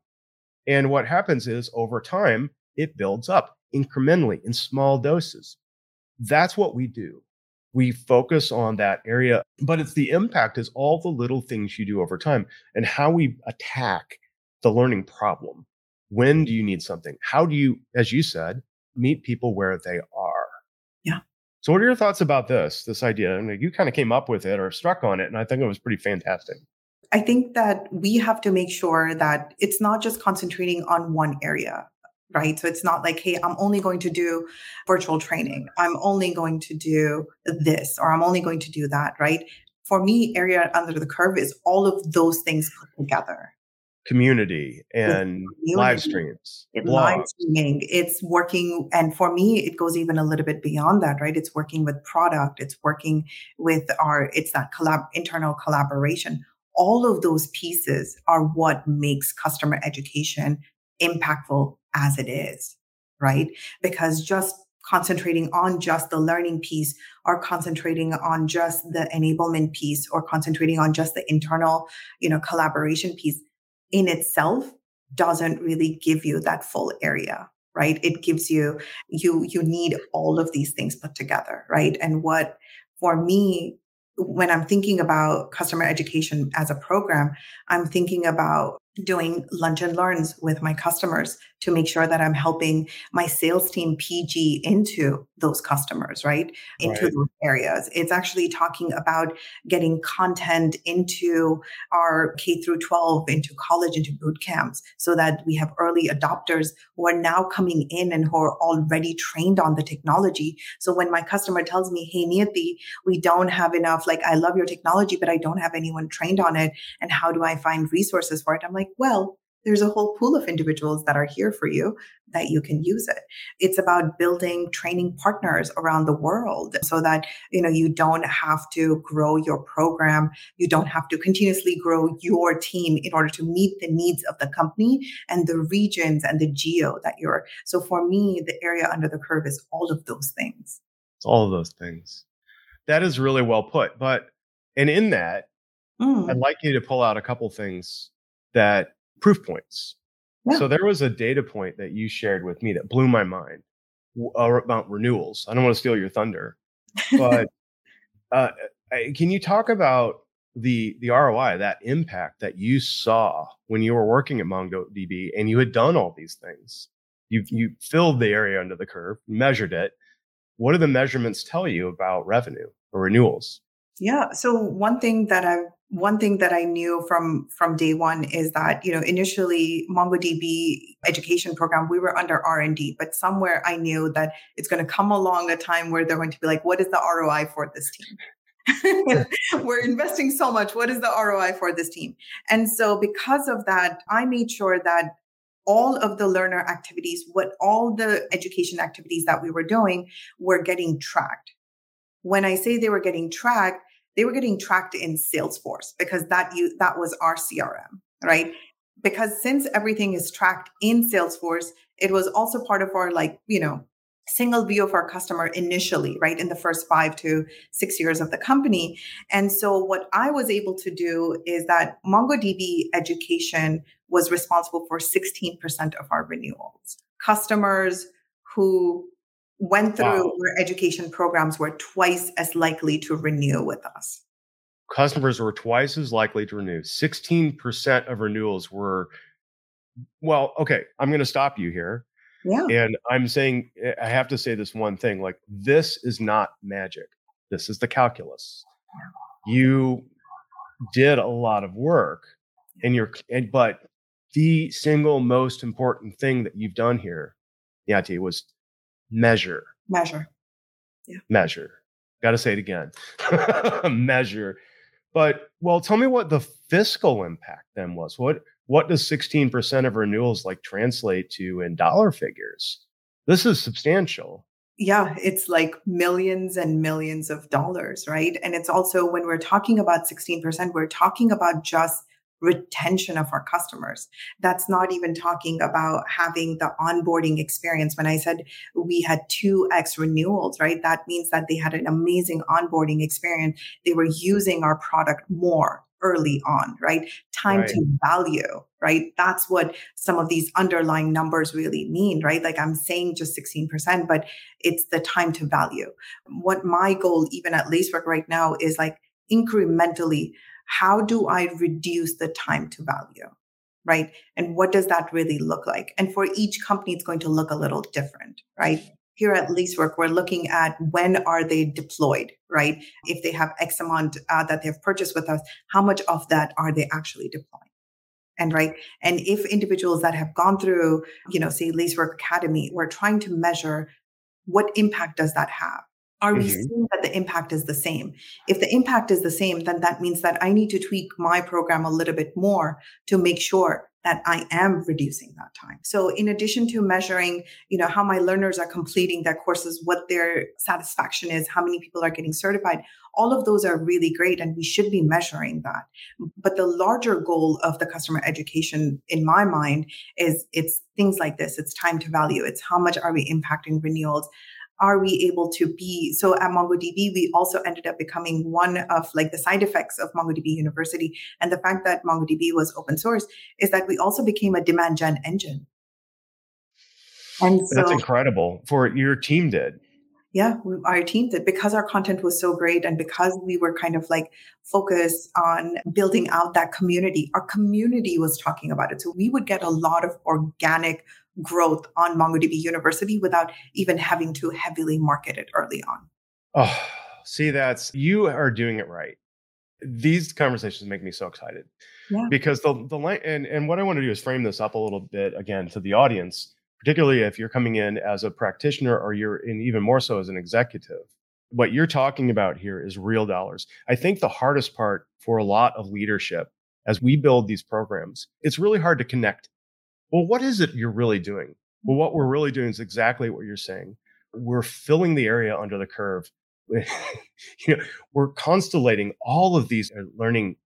Speaker 2: And what happens is over time, it builds up incrementally in small doses. That's what we do. We focus on that area, but it's the impact is all the little things you do over time and how we attack the learning problem. When do you need something? How do you, as you said, meet people where they are?
Speaker 3: Yeah.
Speaker 2: So, what are your thoughts about this? This idea? I mean, you kind of came up with it or struck on it, and I think it was pretty fantastic.
Speaker 3: I think that we have to make sure that it's not just concentrating on one area, right? So it's not like, hey, I'm only going to do virtual training. I'm only going to do this or I'm only going to do that, right? For me, area under the curve is all of those things put together
Speaker 2: community and community. live streams.
Speaker 3: It live streaming. It's working. And for me, it goes even a little bit beyond that, right? It's working with product. It's working with our, it's that collab, internal collaboration. All of those pieces are what makes customer education impactful as it is, right? Because just concentrating on just the learning piece or concentrating on just the enablement piece or concentrating on just the internal you know collaboration piece in itself doesn't really give you that full area right? It gives you you you need all of these things put together right? And what for me when i'm thinking about customer education as a program i'm thinking about doing lunch and learns with my customers to make sure that I'm helping my sales team PG into those customers, right? Into right. those areas. It's actually talking about getting content into our K through 12, into college, into boot camps, so that we have early adopters who are now coming in and who are already trained on the technology. So when my customer tells me, Hey, Niyati, we don't have enough, like, I love your technology, but I don't have anyone trained on it. And how do I find resources for it? I'm like, well, there's a whole pool of individuals that are here for you that you can use it. It's about building training partners around the world so that you know you don't have to grow your program. You don't have to continuously grow your team in order to meet the needs of the company and the regions and the geo that you're so for me the area under the curve is all of those things.
Speaker 2: It's all of those things. That is really well put but and in that mm. i'd like you to pull out a couple things that proof points. Yeah. So there was a data point that you shared with me that blew my mind about renewals. I don't want to steal your thunder, but uh, can you talk about the the ROI, that impact that you saw when you were working at MongoDB and you had done all these things? You you filled the area under the curve, measured it. What do the measurements tell you about revenue or renewals?
Speaker 3: Yeah. So one thing that I one thing that I knew from from day one is that you know initially MongoDB education program we were under R and D, but somewhere I knew that it's going to come along a time where they're going to be like, what is the ROI for this team? we're investing so much. What is the ROI for this team? And so because of that, I made sure that all of the learner activities, what all the education activities that we were doing were getting tracked. When I say they were getting tracked, they were getting tracked in Salesforce because that you that was our CRM, right? Because since everything is tracked in Salesforce, it was also part of our like, you know, single view of our customer initially, right, in the first five to six years of the company. And so, what I was able to do is that MongoDB education was responsible for 16% of our renewals. Customers who went through wow. our education programs were twice as likely to renew with us.
Speaker 2: Customers were twice as likely to renew. 16% of renewals were, well, okay, I'm going to stop you here.
Speaker 3: Yeah.
Speaker 2: And I'm saying, I have to say this one thing like, this is not magic. This is the calculus. You did a lot of work and you're, and, but the single most important thing that you've done here, Yati, was measure.
Speaker 3: Measure.
Speaker 2: Yeah. Measure. Got to say it again. measure. But well, tell me what the fiscal impact then was. What what does 16% of renewals like translate to in dollar figures? This is substantial.
Speaker 3: Yeah, it's like millions and millions of dollars, right? And it's also when we're talking about 16%, we're talking about just retention of our customers. That's not even talking about having the onboarding experience. When I said we had 2x renewals, right? That means that they had an amazing onboarding experience. They were using our product more early on, right? Time right. to value, right? That's what some of these underlying numbers really mean, right? Like I'm saying just 16%, but it's the time to value. What my goal, even at Lacework right now, is like incrementally how do I reduce the time to value? Right. And what does that really look like? And for each company, it's going to look a little different, right? Here at Lacework, we're looking at when are they deployed, right? If they have X amount uh, that they've purchased with us, how much of that are they actually deploying? and right and if individuals that have gone through you know say lacework academy we're trying to measure what impact does that have are we mm-hmm. seeing that the impact is the same? If the impact is the same, then that means that I need to tweak my program a little bit more to make sure that I am reducing that time. So in addition to measuring, you know, how my learners are completing their courses, what their satisfaction is, how many people are getting certified, all of those are really great and we should be measuring that. But the larger goal of the customer education in my mind is it's things like this. It's time to value. It's how much are we impacting renewals? Are we able to be so at mongodb we also ended up becoming one of like the side effects of mongodb university. And the fact that mongodb was open source is that we also became a demand gen engine.
Speaker 2: And so, that's incredible for your team did.
Speaker 3: Yeah our team did. Because our content was so great and because we were kind of like focused on building out that community our community was talking about it. So we would get a lot of organic growth on MongoDB University without even having to heavily market it early on.
Speaker 2: Oh, see, that's you are doing it right. These conversations make me so excited yeah. because the the and and what I want to do is frame this up a little bit again to the audience, particularly if you're coming in as a practitioner or you're in even more so as an executive. What you're talking about here is real dollars. I think the hardest part for a lot of leadership as we build these programs, it's really hard to connect well, what is it you're really doing? Well, what we're really doing is exactly what you're saying. We're filling the area under the curve. you know, we're constellating all of these uh, learning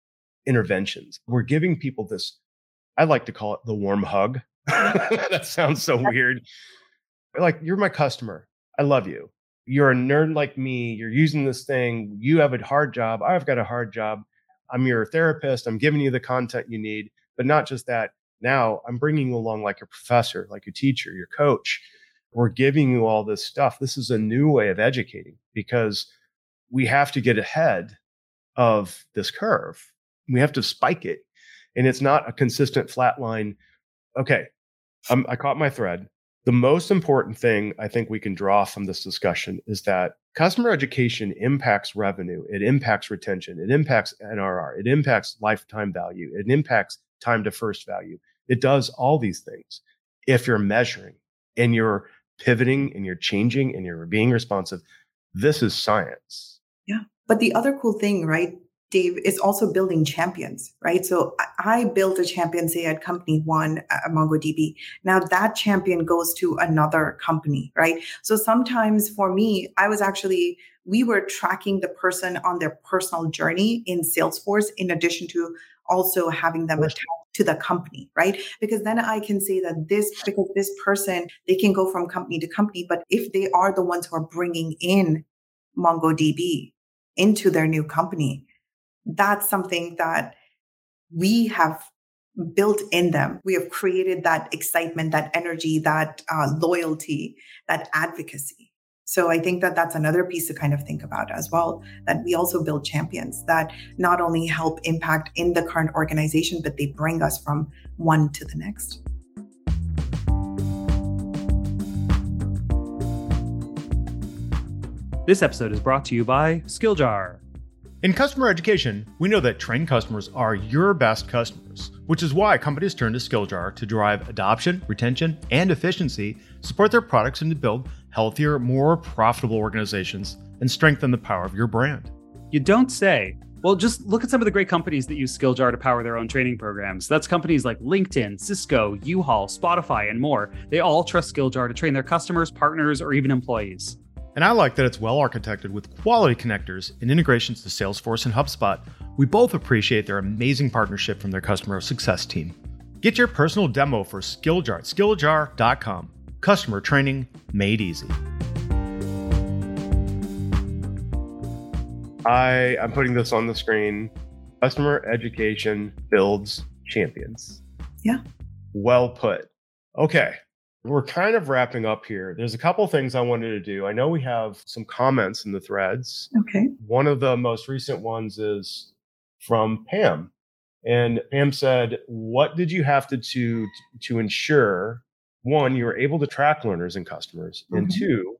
Speaker 2: interventions. We're giving people this, I like to call it the warm hug. that sounds so weird. Like, you're my customer. I love you. You're a nerd like me. You're using this thing. You have a hard job. I've got a hard job. I'm your therapist. I'm giving you the content you need. But not just that, now I'm bringing you along like a professor, like a teacher, your coach. we're giving you all this stuff. This is a new way of educating because we have to get ahead of this curve. We have to spike it. And it's not a consistent flat line. Okay, I caught my thread. The most important thing I think we can draw from this discussion is that customer education impacts revenue, it impacts retention, it impacts NRR, it impacts lifetime value, it impacts time to first value. It does all these things if you're measuring and you're pivoting and you're changing and you're being responsive. This is science.
Speaker 3: Yeah. But the other cool thing, right, Dave, is also building champions, right? So I built a champion, say at company one, uh, at MongoDB. Now that champion goes to another company, right? So sometimes for me, I was actually, we were tracking the person on their personal journey in Salesforce, in addition to also having them attached to the company, right? Because then I can say that this, because this person, they can go from company to company, but if they are the ones who are bringing in MongoDB into their new company, that's something that we have built in them. We have created that excitement, that energy, that uh, loyalty, that advocacy. So I think that that's another piece to kind of think about as well. That we also build champions that not only help impact in the current organization, but they bring us from one to the next.
Speaker 1: This episode is brought to you by SkillJar.
Speaker 4: In customer education, we know that trained customers are your best customers, which is why companies turn to Skilljar to drive adoption, retention, and efficiency, support their products, and to build healthier, more profitable organizations and strengthen the power of your brand.
Speaker 1: You don't say. Well, just look at some of the great companies that use Skilljar to power their own training programs. That's companies like LinkedIn, Cisco, U-Haul, Spotify, and more. They all trust Skilljar to train their customers, partners, or even employees.
Speaker 4: And I like that it's well architected with quality connectors and integrations to Salesforce and HubSpot. We both appreciate their amazing partnership from their customer success team. Get your personal demo for Skilljar at skilljar.com. Customer training made easy.
Speaker 2: I am putting this on the screen. Customer education builds champions.
Speaker 3: Yeah.
Speaker 2: Well put. Okay we're kind of wrapping up here. There's a couple things I wanted to do. I know we have some comments in the threads.
Speaker 3: Okay.
Speaker 2: One of the most recent ones is from Pam. And Pam said, "What did you have to to to ensure one you were able to track learners and customers, mm-hmm. and two,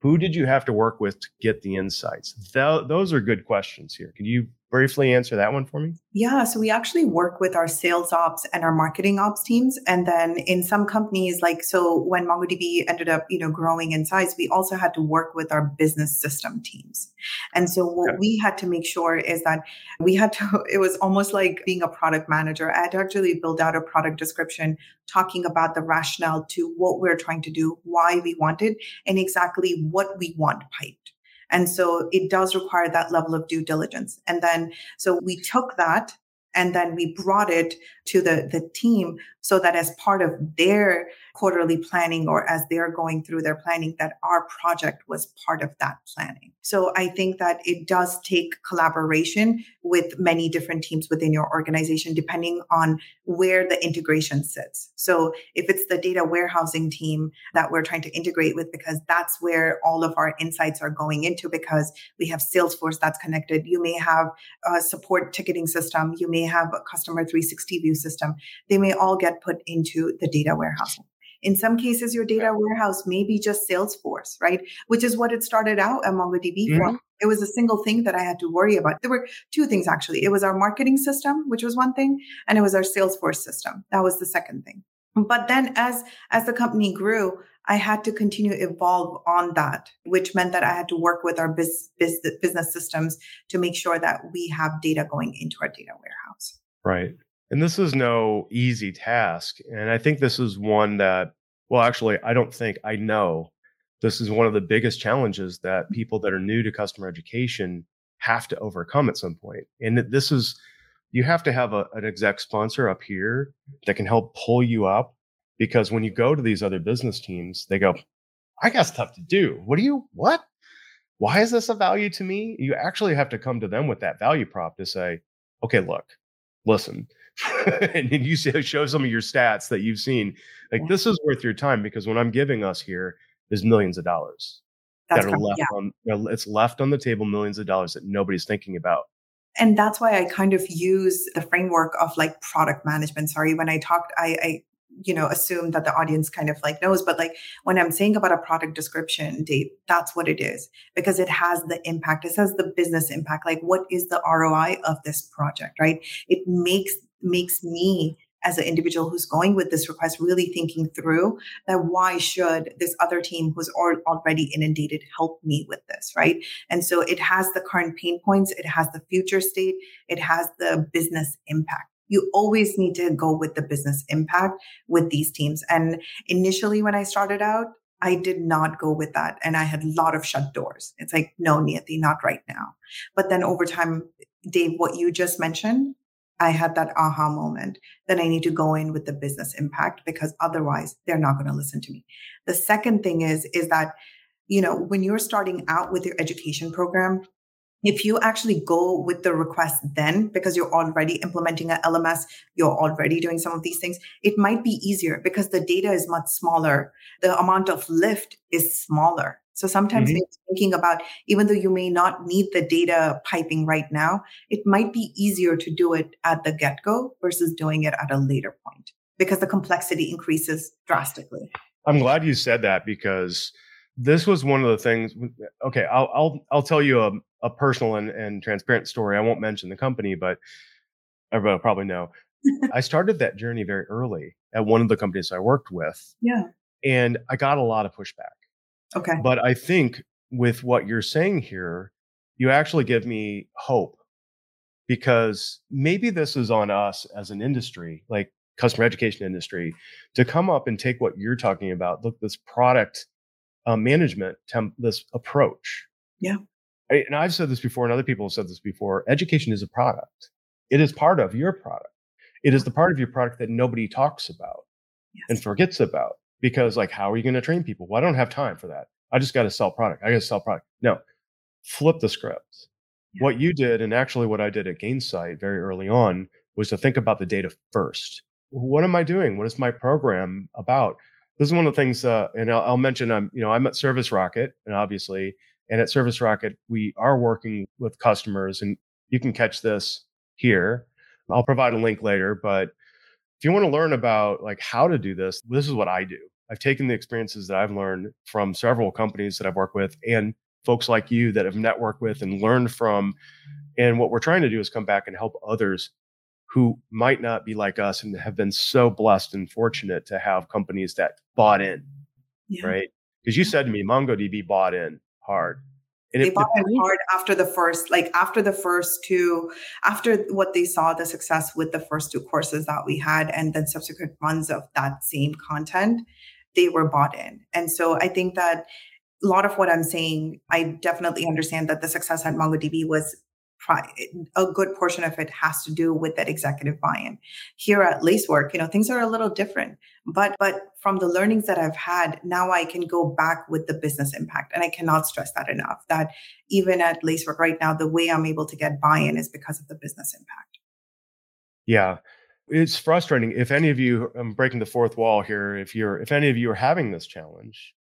Speaker 2: who did you have to work with to get the insights? Th- those are good questions here. Can you briefly answer that one for me?
Speaker 3: Yeah, so we actually work with our sales ops and our marketing ops teams and then in some companies like so when MongoDB ended up, you know, growing in size, we also had to work with our business system teams. And so what okay. we had to make sure is that we had to it was almost like being a product manager. I had to actually build out a product description talking about the rationale to what we're trying to do, why we want it, and exactly what we want piped. And so it does require that level of due diligence. And then, so we took that and then we brought it to the, the team so that as part of their quarterly planning or as they're going through their planning that our project was part of that planning. So i think that it does take collaboration with many different teams within your organization depending on where the integration sits. So if it's the data warehousing team that we're trying to integrate with because that's where all of our insights are going into because we have salesforce that's connected. You may have a support ticketing system. You may have a customer 360 view system. They may all get put into the data warehouse. In some cases, your data warehouse may be just Salesforce, right? Which is what it started out at MongoDB mm-hmm. for. It was a single thing that I had to worry about. There were two things actually. It was our marketing system, which was one thing, and it was our Salesforce system. That was the second thing. But then as as the company grew, I had to continue evolve on that, which meant that I had to work with our biz, biz, business systems to make sure that we have data going into our data warehouse.
Speaker 2: Right. And this is no easy task. And I think this is one that, well, actually, I don't think I know this is one of the biggest challenges that mm. people that are new to customer education have to overcome at some point. And this is, you have to have a, an exec sponsor up here that can help pull you up because when you go to these other business teams, they go, I got stuff to do. What do you, what? Why is this a value to me? You actually have to come to them with that value prop to say, okay, look, listen, and you show some of your stats that you've seen. Like yeah. this is worth your time because what I'm giving us here is millions of dollars that's that are left yeah. on. It's left on the table, millions of dollars that nobody's thinking about.
Speaker 3: And that's why I kind of use the framework of like product management. Sorry, when I talked, I, I you know assume that the audience kind of like knows but like when i'm saying about a product description date that's what it is because it has the impact it has the business impact like what is the roi of this project right it makes makes me as an individual who's going with this request really thinking through that why should this other team who's already inundated help me with this right and so it has the current pain points it has the future state it has the business impact you always need to go with the business impact with these teams. And initially, when I started out, I did not go with that. And I had a lot of shut doors. It's like, no, Niyati, not right now. But then over time, Dave, what you just mentioned, I had that aha moment that I need to go in with the business impact because otherwise they're not going to listen to me. The second thing is, is that, you know, when you're starting out with your education program, if you actually go with the request then because you're already implementing a lms you're already doing some of these things it might be easier because the data is much smaller the amount of lift is smaller so sometimes mm-hmm. thinking about even though you may not need the data piping right now it might be easier to do it at the get-go versus doing it at a later point because the complexity increases drastically
Speaker 2: i'm glad you said that because this was one of the things okay i'll i'll, I'll tell you a, a personal and, and transparent story. I won't mention the company, but everybody will probably know. I started that journey very early at one of the companies I worked with.
Speaker 3: Yeah.
Speaker 2: And I got a lot of pushback.
Speaker 3: Okay.
Speaker 2: But I think with what you're saying here, you actually give me hope because maybe this is on us as an industry, like customer education industry, to come up and take what you're talking about. Look, this product uh, management, temp- this approach.
Speaker 3: Yeah
Speaker 2: and I've said this before, and other people have said this before education is a product. It is part of your product. It is the part of your product that nobody talks about yes. and forgets about because, like, how are you going to train people? Well, I don't have time for that. I just got to sell product. I got to sell product. No, flip the script. Yeah. What you did, and actually what I did at Gainsight very early on, was to think about the data first. What am I doing? What is my program about? This is one of the things, uh, and I'll, I'll mention. I'm, you know, I'm at Service Rocket, and obviously and at Service Rocket, we are working with customers, and you can catch this here. I'll provide a link later, but if you want to learn about like how to do this, this is what I do. I've taken the experiences that I've learned from several companies that I've worked with and folks like you that have networked with and learned from. And what we're trying to do is come back and help others who might not be like us and have been so blessed and fortunate to have companies that bought in, yeah. right? Because you said to me, MongoDB bought in hard.
Speaker 3: And they bought it hard after the first, like after the first two, after what they saw the success with the first two courses that we had, and then subsequent runs of that same content, they were bought in. And so I think that a lot of what I'm saying, I definitely understand that the success at MongoDB was a good portion of it has to do with that executive buy-in. Here at Lacework, you know, things are a little different. But but from the learnings that I've had, now I can go back with the business impact. And I cannot stress that enough. That even at Lacework right now, the way I'm able to get buy-in is because of the business impact.
Speaker 2: Yeah. It's frustrating. If any of you, I'm breaking the fourth wall here. If you're, if any of you are having this challenge,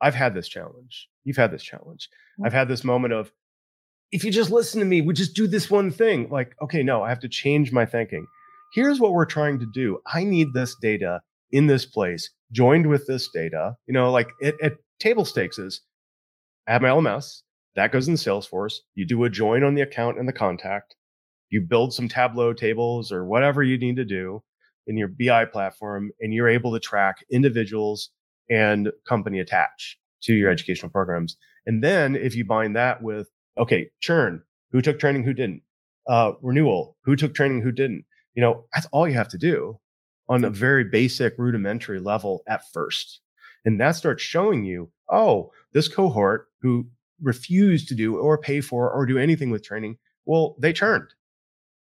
Speaker 2: I've had this challenge. You've had this challenge. Mm-hmm. I've had this moment of, if you just listen to me, we just do this one thing. Like, okay, no, I have to change my thinking. Here's what we're trying to do. I need this data in this place, joined with this data. You know, like it, at table stakes is I have my LMS that goes in Salesforce. You do a join on the account and the contact. You build some Tableau tables or whatever you need to do in your BI platform, and you're able to track individuals and company attach to your educational programs. And then if you bind that with okay, churn, who took training, who didn't, uh, renewal, who took training, who didn't. You know, that's all you have to do on a very basic rudimentary level at first. And that starts showing you, oh, this cohort who refused to do or pay for or do anything with training, well, they churned.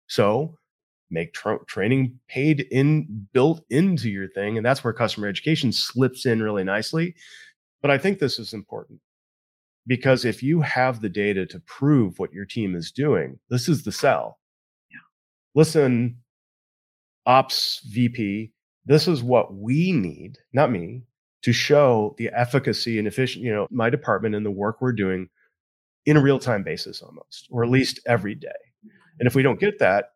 Speaker 2: So make tra- training paid in built into your thing. And that's where customer education slips in really nicely. But I think this is important because if you have the data to prove what your team is doing, this is the sell. Yeah. Listen, ops VP, this is what we need, not me, to show the efficacy and efficient, you know, my department and the work we're doing in a real time basis almost, or at least every day. And if we don't get that,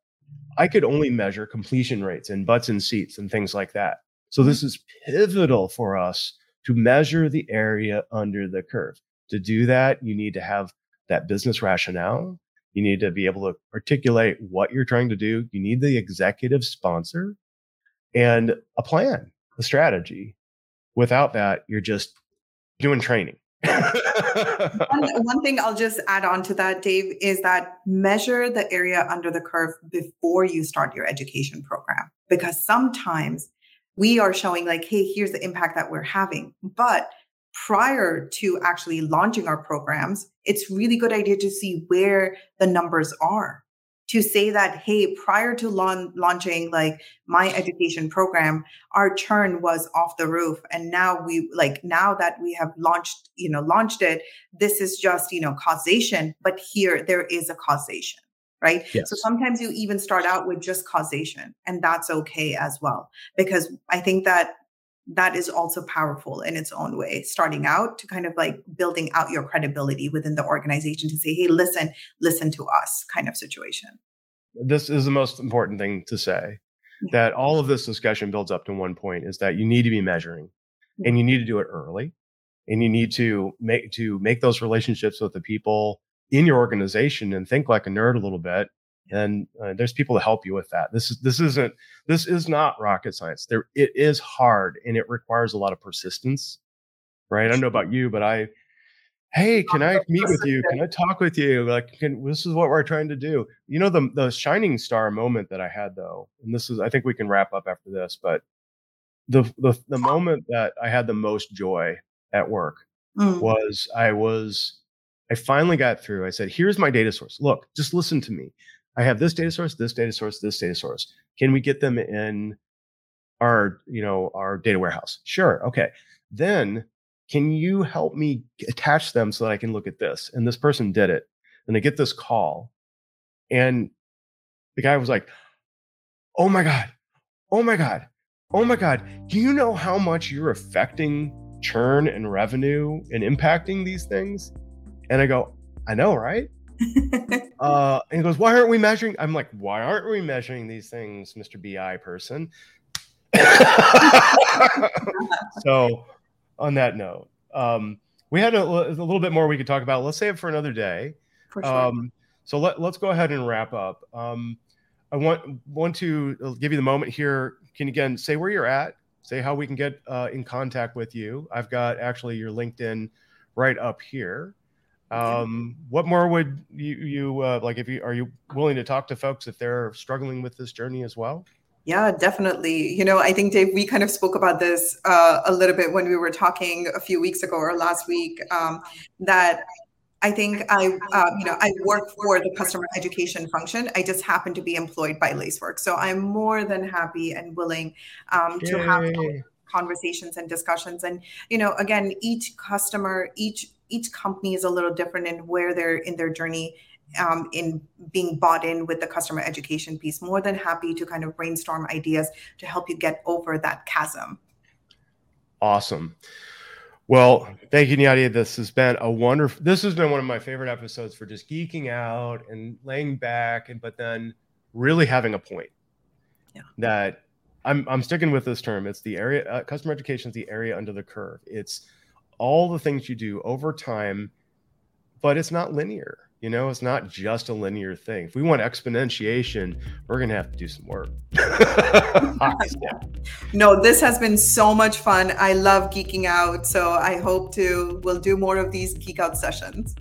Speaker 2: I could only measure completion rates and butts and seats and things like that. So this is pivotal for us to measure the area under the curve. To do that, you need to have that business rationale. You need to be able to articulate what you're trying to do. You need the executive sponsor and a plan, a strategy. Without that, you're just doing training.
Speaker 3: one, one, thing I'll just add on to that, Dave, is that measure the area under the curve before you start your education program. Because sometimes we are showing, like, hey, here's the impact that we're having. But prior to actually launching our programs, it's really good idea to see where the numbers are to say that hey prior to launching like my education program our churn was off the roof and now we like now that we have launched you know launched it this is just you know causation but here there is a causation right yes. so sometimes you even start out with just causation and that's okay as well because i think that that is also powerful in its own way starting out to kind of like building out your credibility within the organization to say hey listen listen to us kind of situation.
Speaker 2: This is the most important thing to say that all of this discussion builds up to one point is that you need to be measuring and you need to do it early and you need to make to make those relationships with the people in your organization and think like a nerd a little bit and uh, there's people to help you with that. This is this isn't this is not rocket science. There it is hard and it requires a lot of persistence right? I don't know about you but i hey can i meet with you? Can i talk with you? Like can, this is what we're trying to do. You know the the shining star moment that i had though and this is i think we can wrap up after this but the the, the moment that i had the most joy at work mm. was i was i finally got through. I said here's my data source. Look just listen to me I have this data source, this data source, this data source. Can we get them in our, you know, our data warehouse? Sure. Okay. Then can you help me attach them so that I can look at this? And this person did it. And they get this call. And the guy was like, Oh my God. Oh my God. Oh my God. Do you know how much you're affecting churn and revenue and impacting these things? And I go, I know, right? uh, and he goes, "Why aren't we measuring?" I'm like, "Why aren't we measuring these things, Mr. BI person?" so, on that note, um, we had a, a, little bit more we could talk about. Let's save it for another day. For sure. Um, so let, let's go ahead and wrap up. Um, I want want to give you the moment here. Can you again say where you're at? Say how we can get uh, in contact with you. I've got actually your LinkedIn right up here. Um, what more would you, you uh, like? If you are you willing to talk to folks if they're struggling with this journey as well?
Speaker 3: Yeah, definitely. You know, I think Dave, we kind of spoke about this uh, a little bit when we were talking a few weeks ago or last week. Um, that I think I, uh, you know, I work for the customer education function. I just happen to be employed by Lacework, so I'm more than happy and willing um, to have conversations and discussions. And you know, again, each customer, each each company is a little different in where they're in their journey um, in being bought in with the customer education piece. More than happy to kind of brainstorm ideas to help you get over that chasm.
Speaker 2: Awesome. Well, thank you, Niyati. This has been a wonderful. This has been one of my favorite episodes for just geeking out and laying back, and but then really having a point. Yeah. That I'm I'm sticking with this term. It's the area. Uh, customer education is the area under the curve. It's all the things you do over time, but it's not linear. You know, it's not just a linear thing. If we want exponentiation, we're going to have to do some work.
Speaker 3: no, this has been so much fun. I love geeking out. So I hope to, we'll do more of these geek out sessions.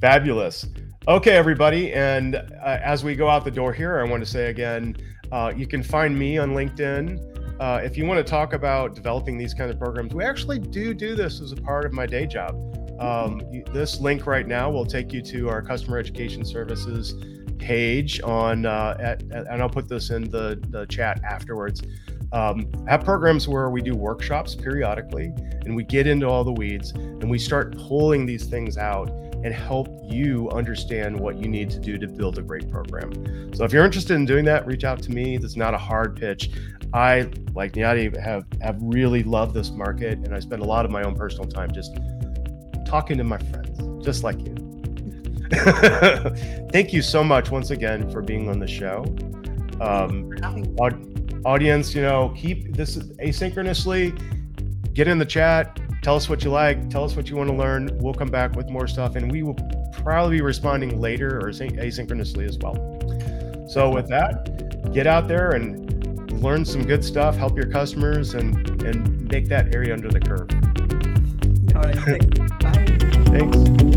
Speaker 2: Fabulous. Okay, everybody. And uh, as we go out the door here, I want to say again, uh, you can find me on LinkedIn. Uh, if you want to talk about developing these kinds of programs, we actually do do this as a part of my day job. Um, this link right now will take you to our customer education services page on, uh, at, at, and I'll put this in the, the chat afterwards. um, have programs where we do workshops periodically and we get into all the weeds and we start pulling these things out and help you understand what you need to do to build a great program. So if you're interested in doing that, reach out to me. This is not a hard pitch. I, like Niyati, have have really loved this market, and I spend a lot of my own personal time just talking to my friends, just like you. Thank you so much once again for being on the show. Um, audience, you know, keep this asynchronously. Get in the chat. Tell us what you like. Tell us what you want to learn. We'll come back with more stuff, and we will probably be responding later or asynchronously as well. So, with that, get out there and learn some good stuff. Help your customers and and make that area under the curve.
Speaker 3: All right. Thanks. Bye.
Speaker 2: Thanks.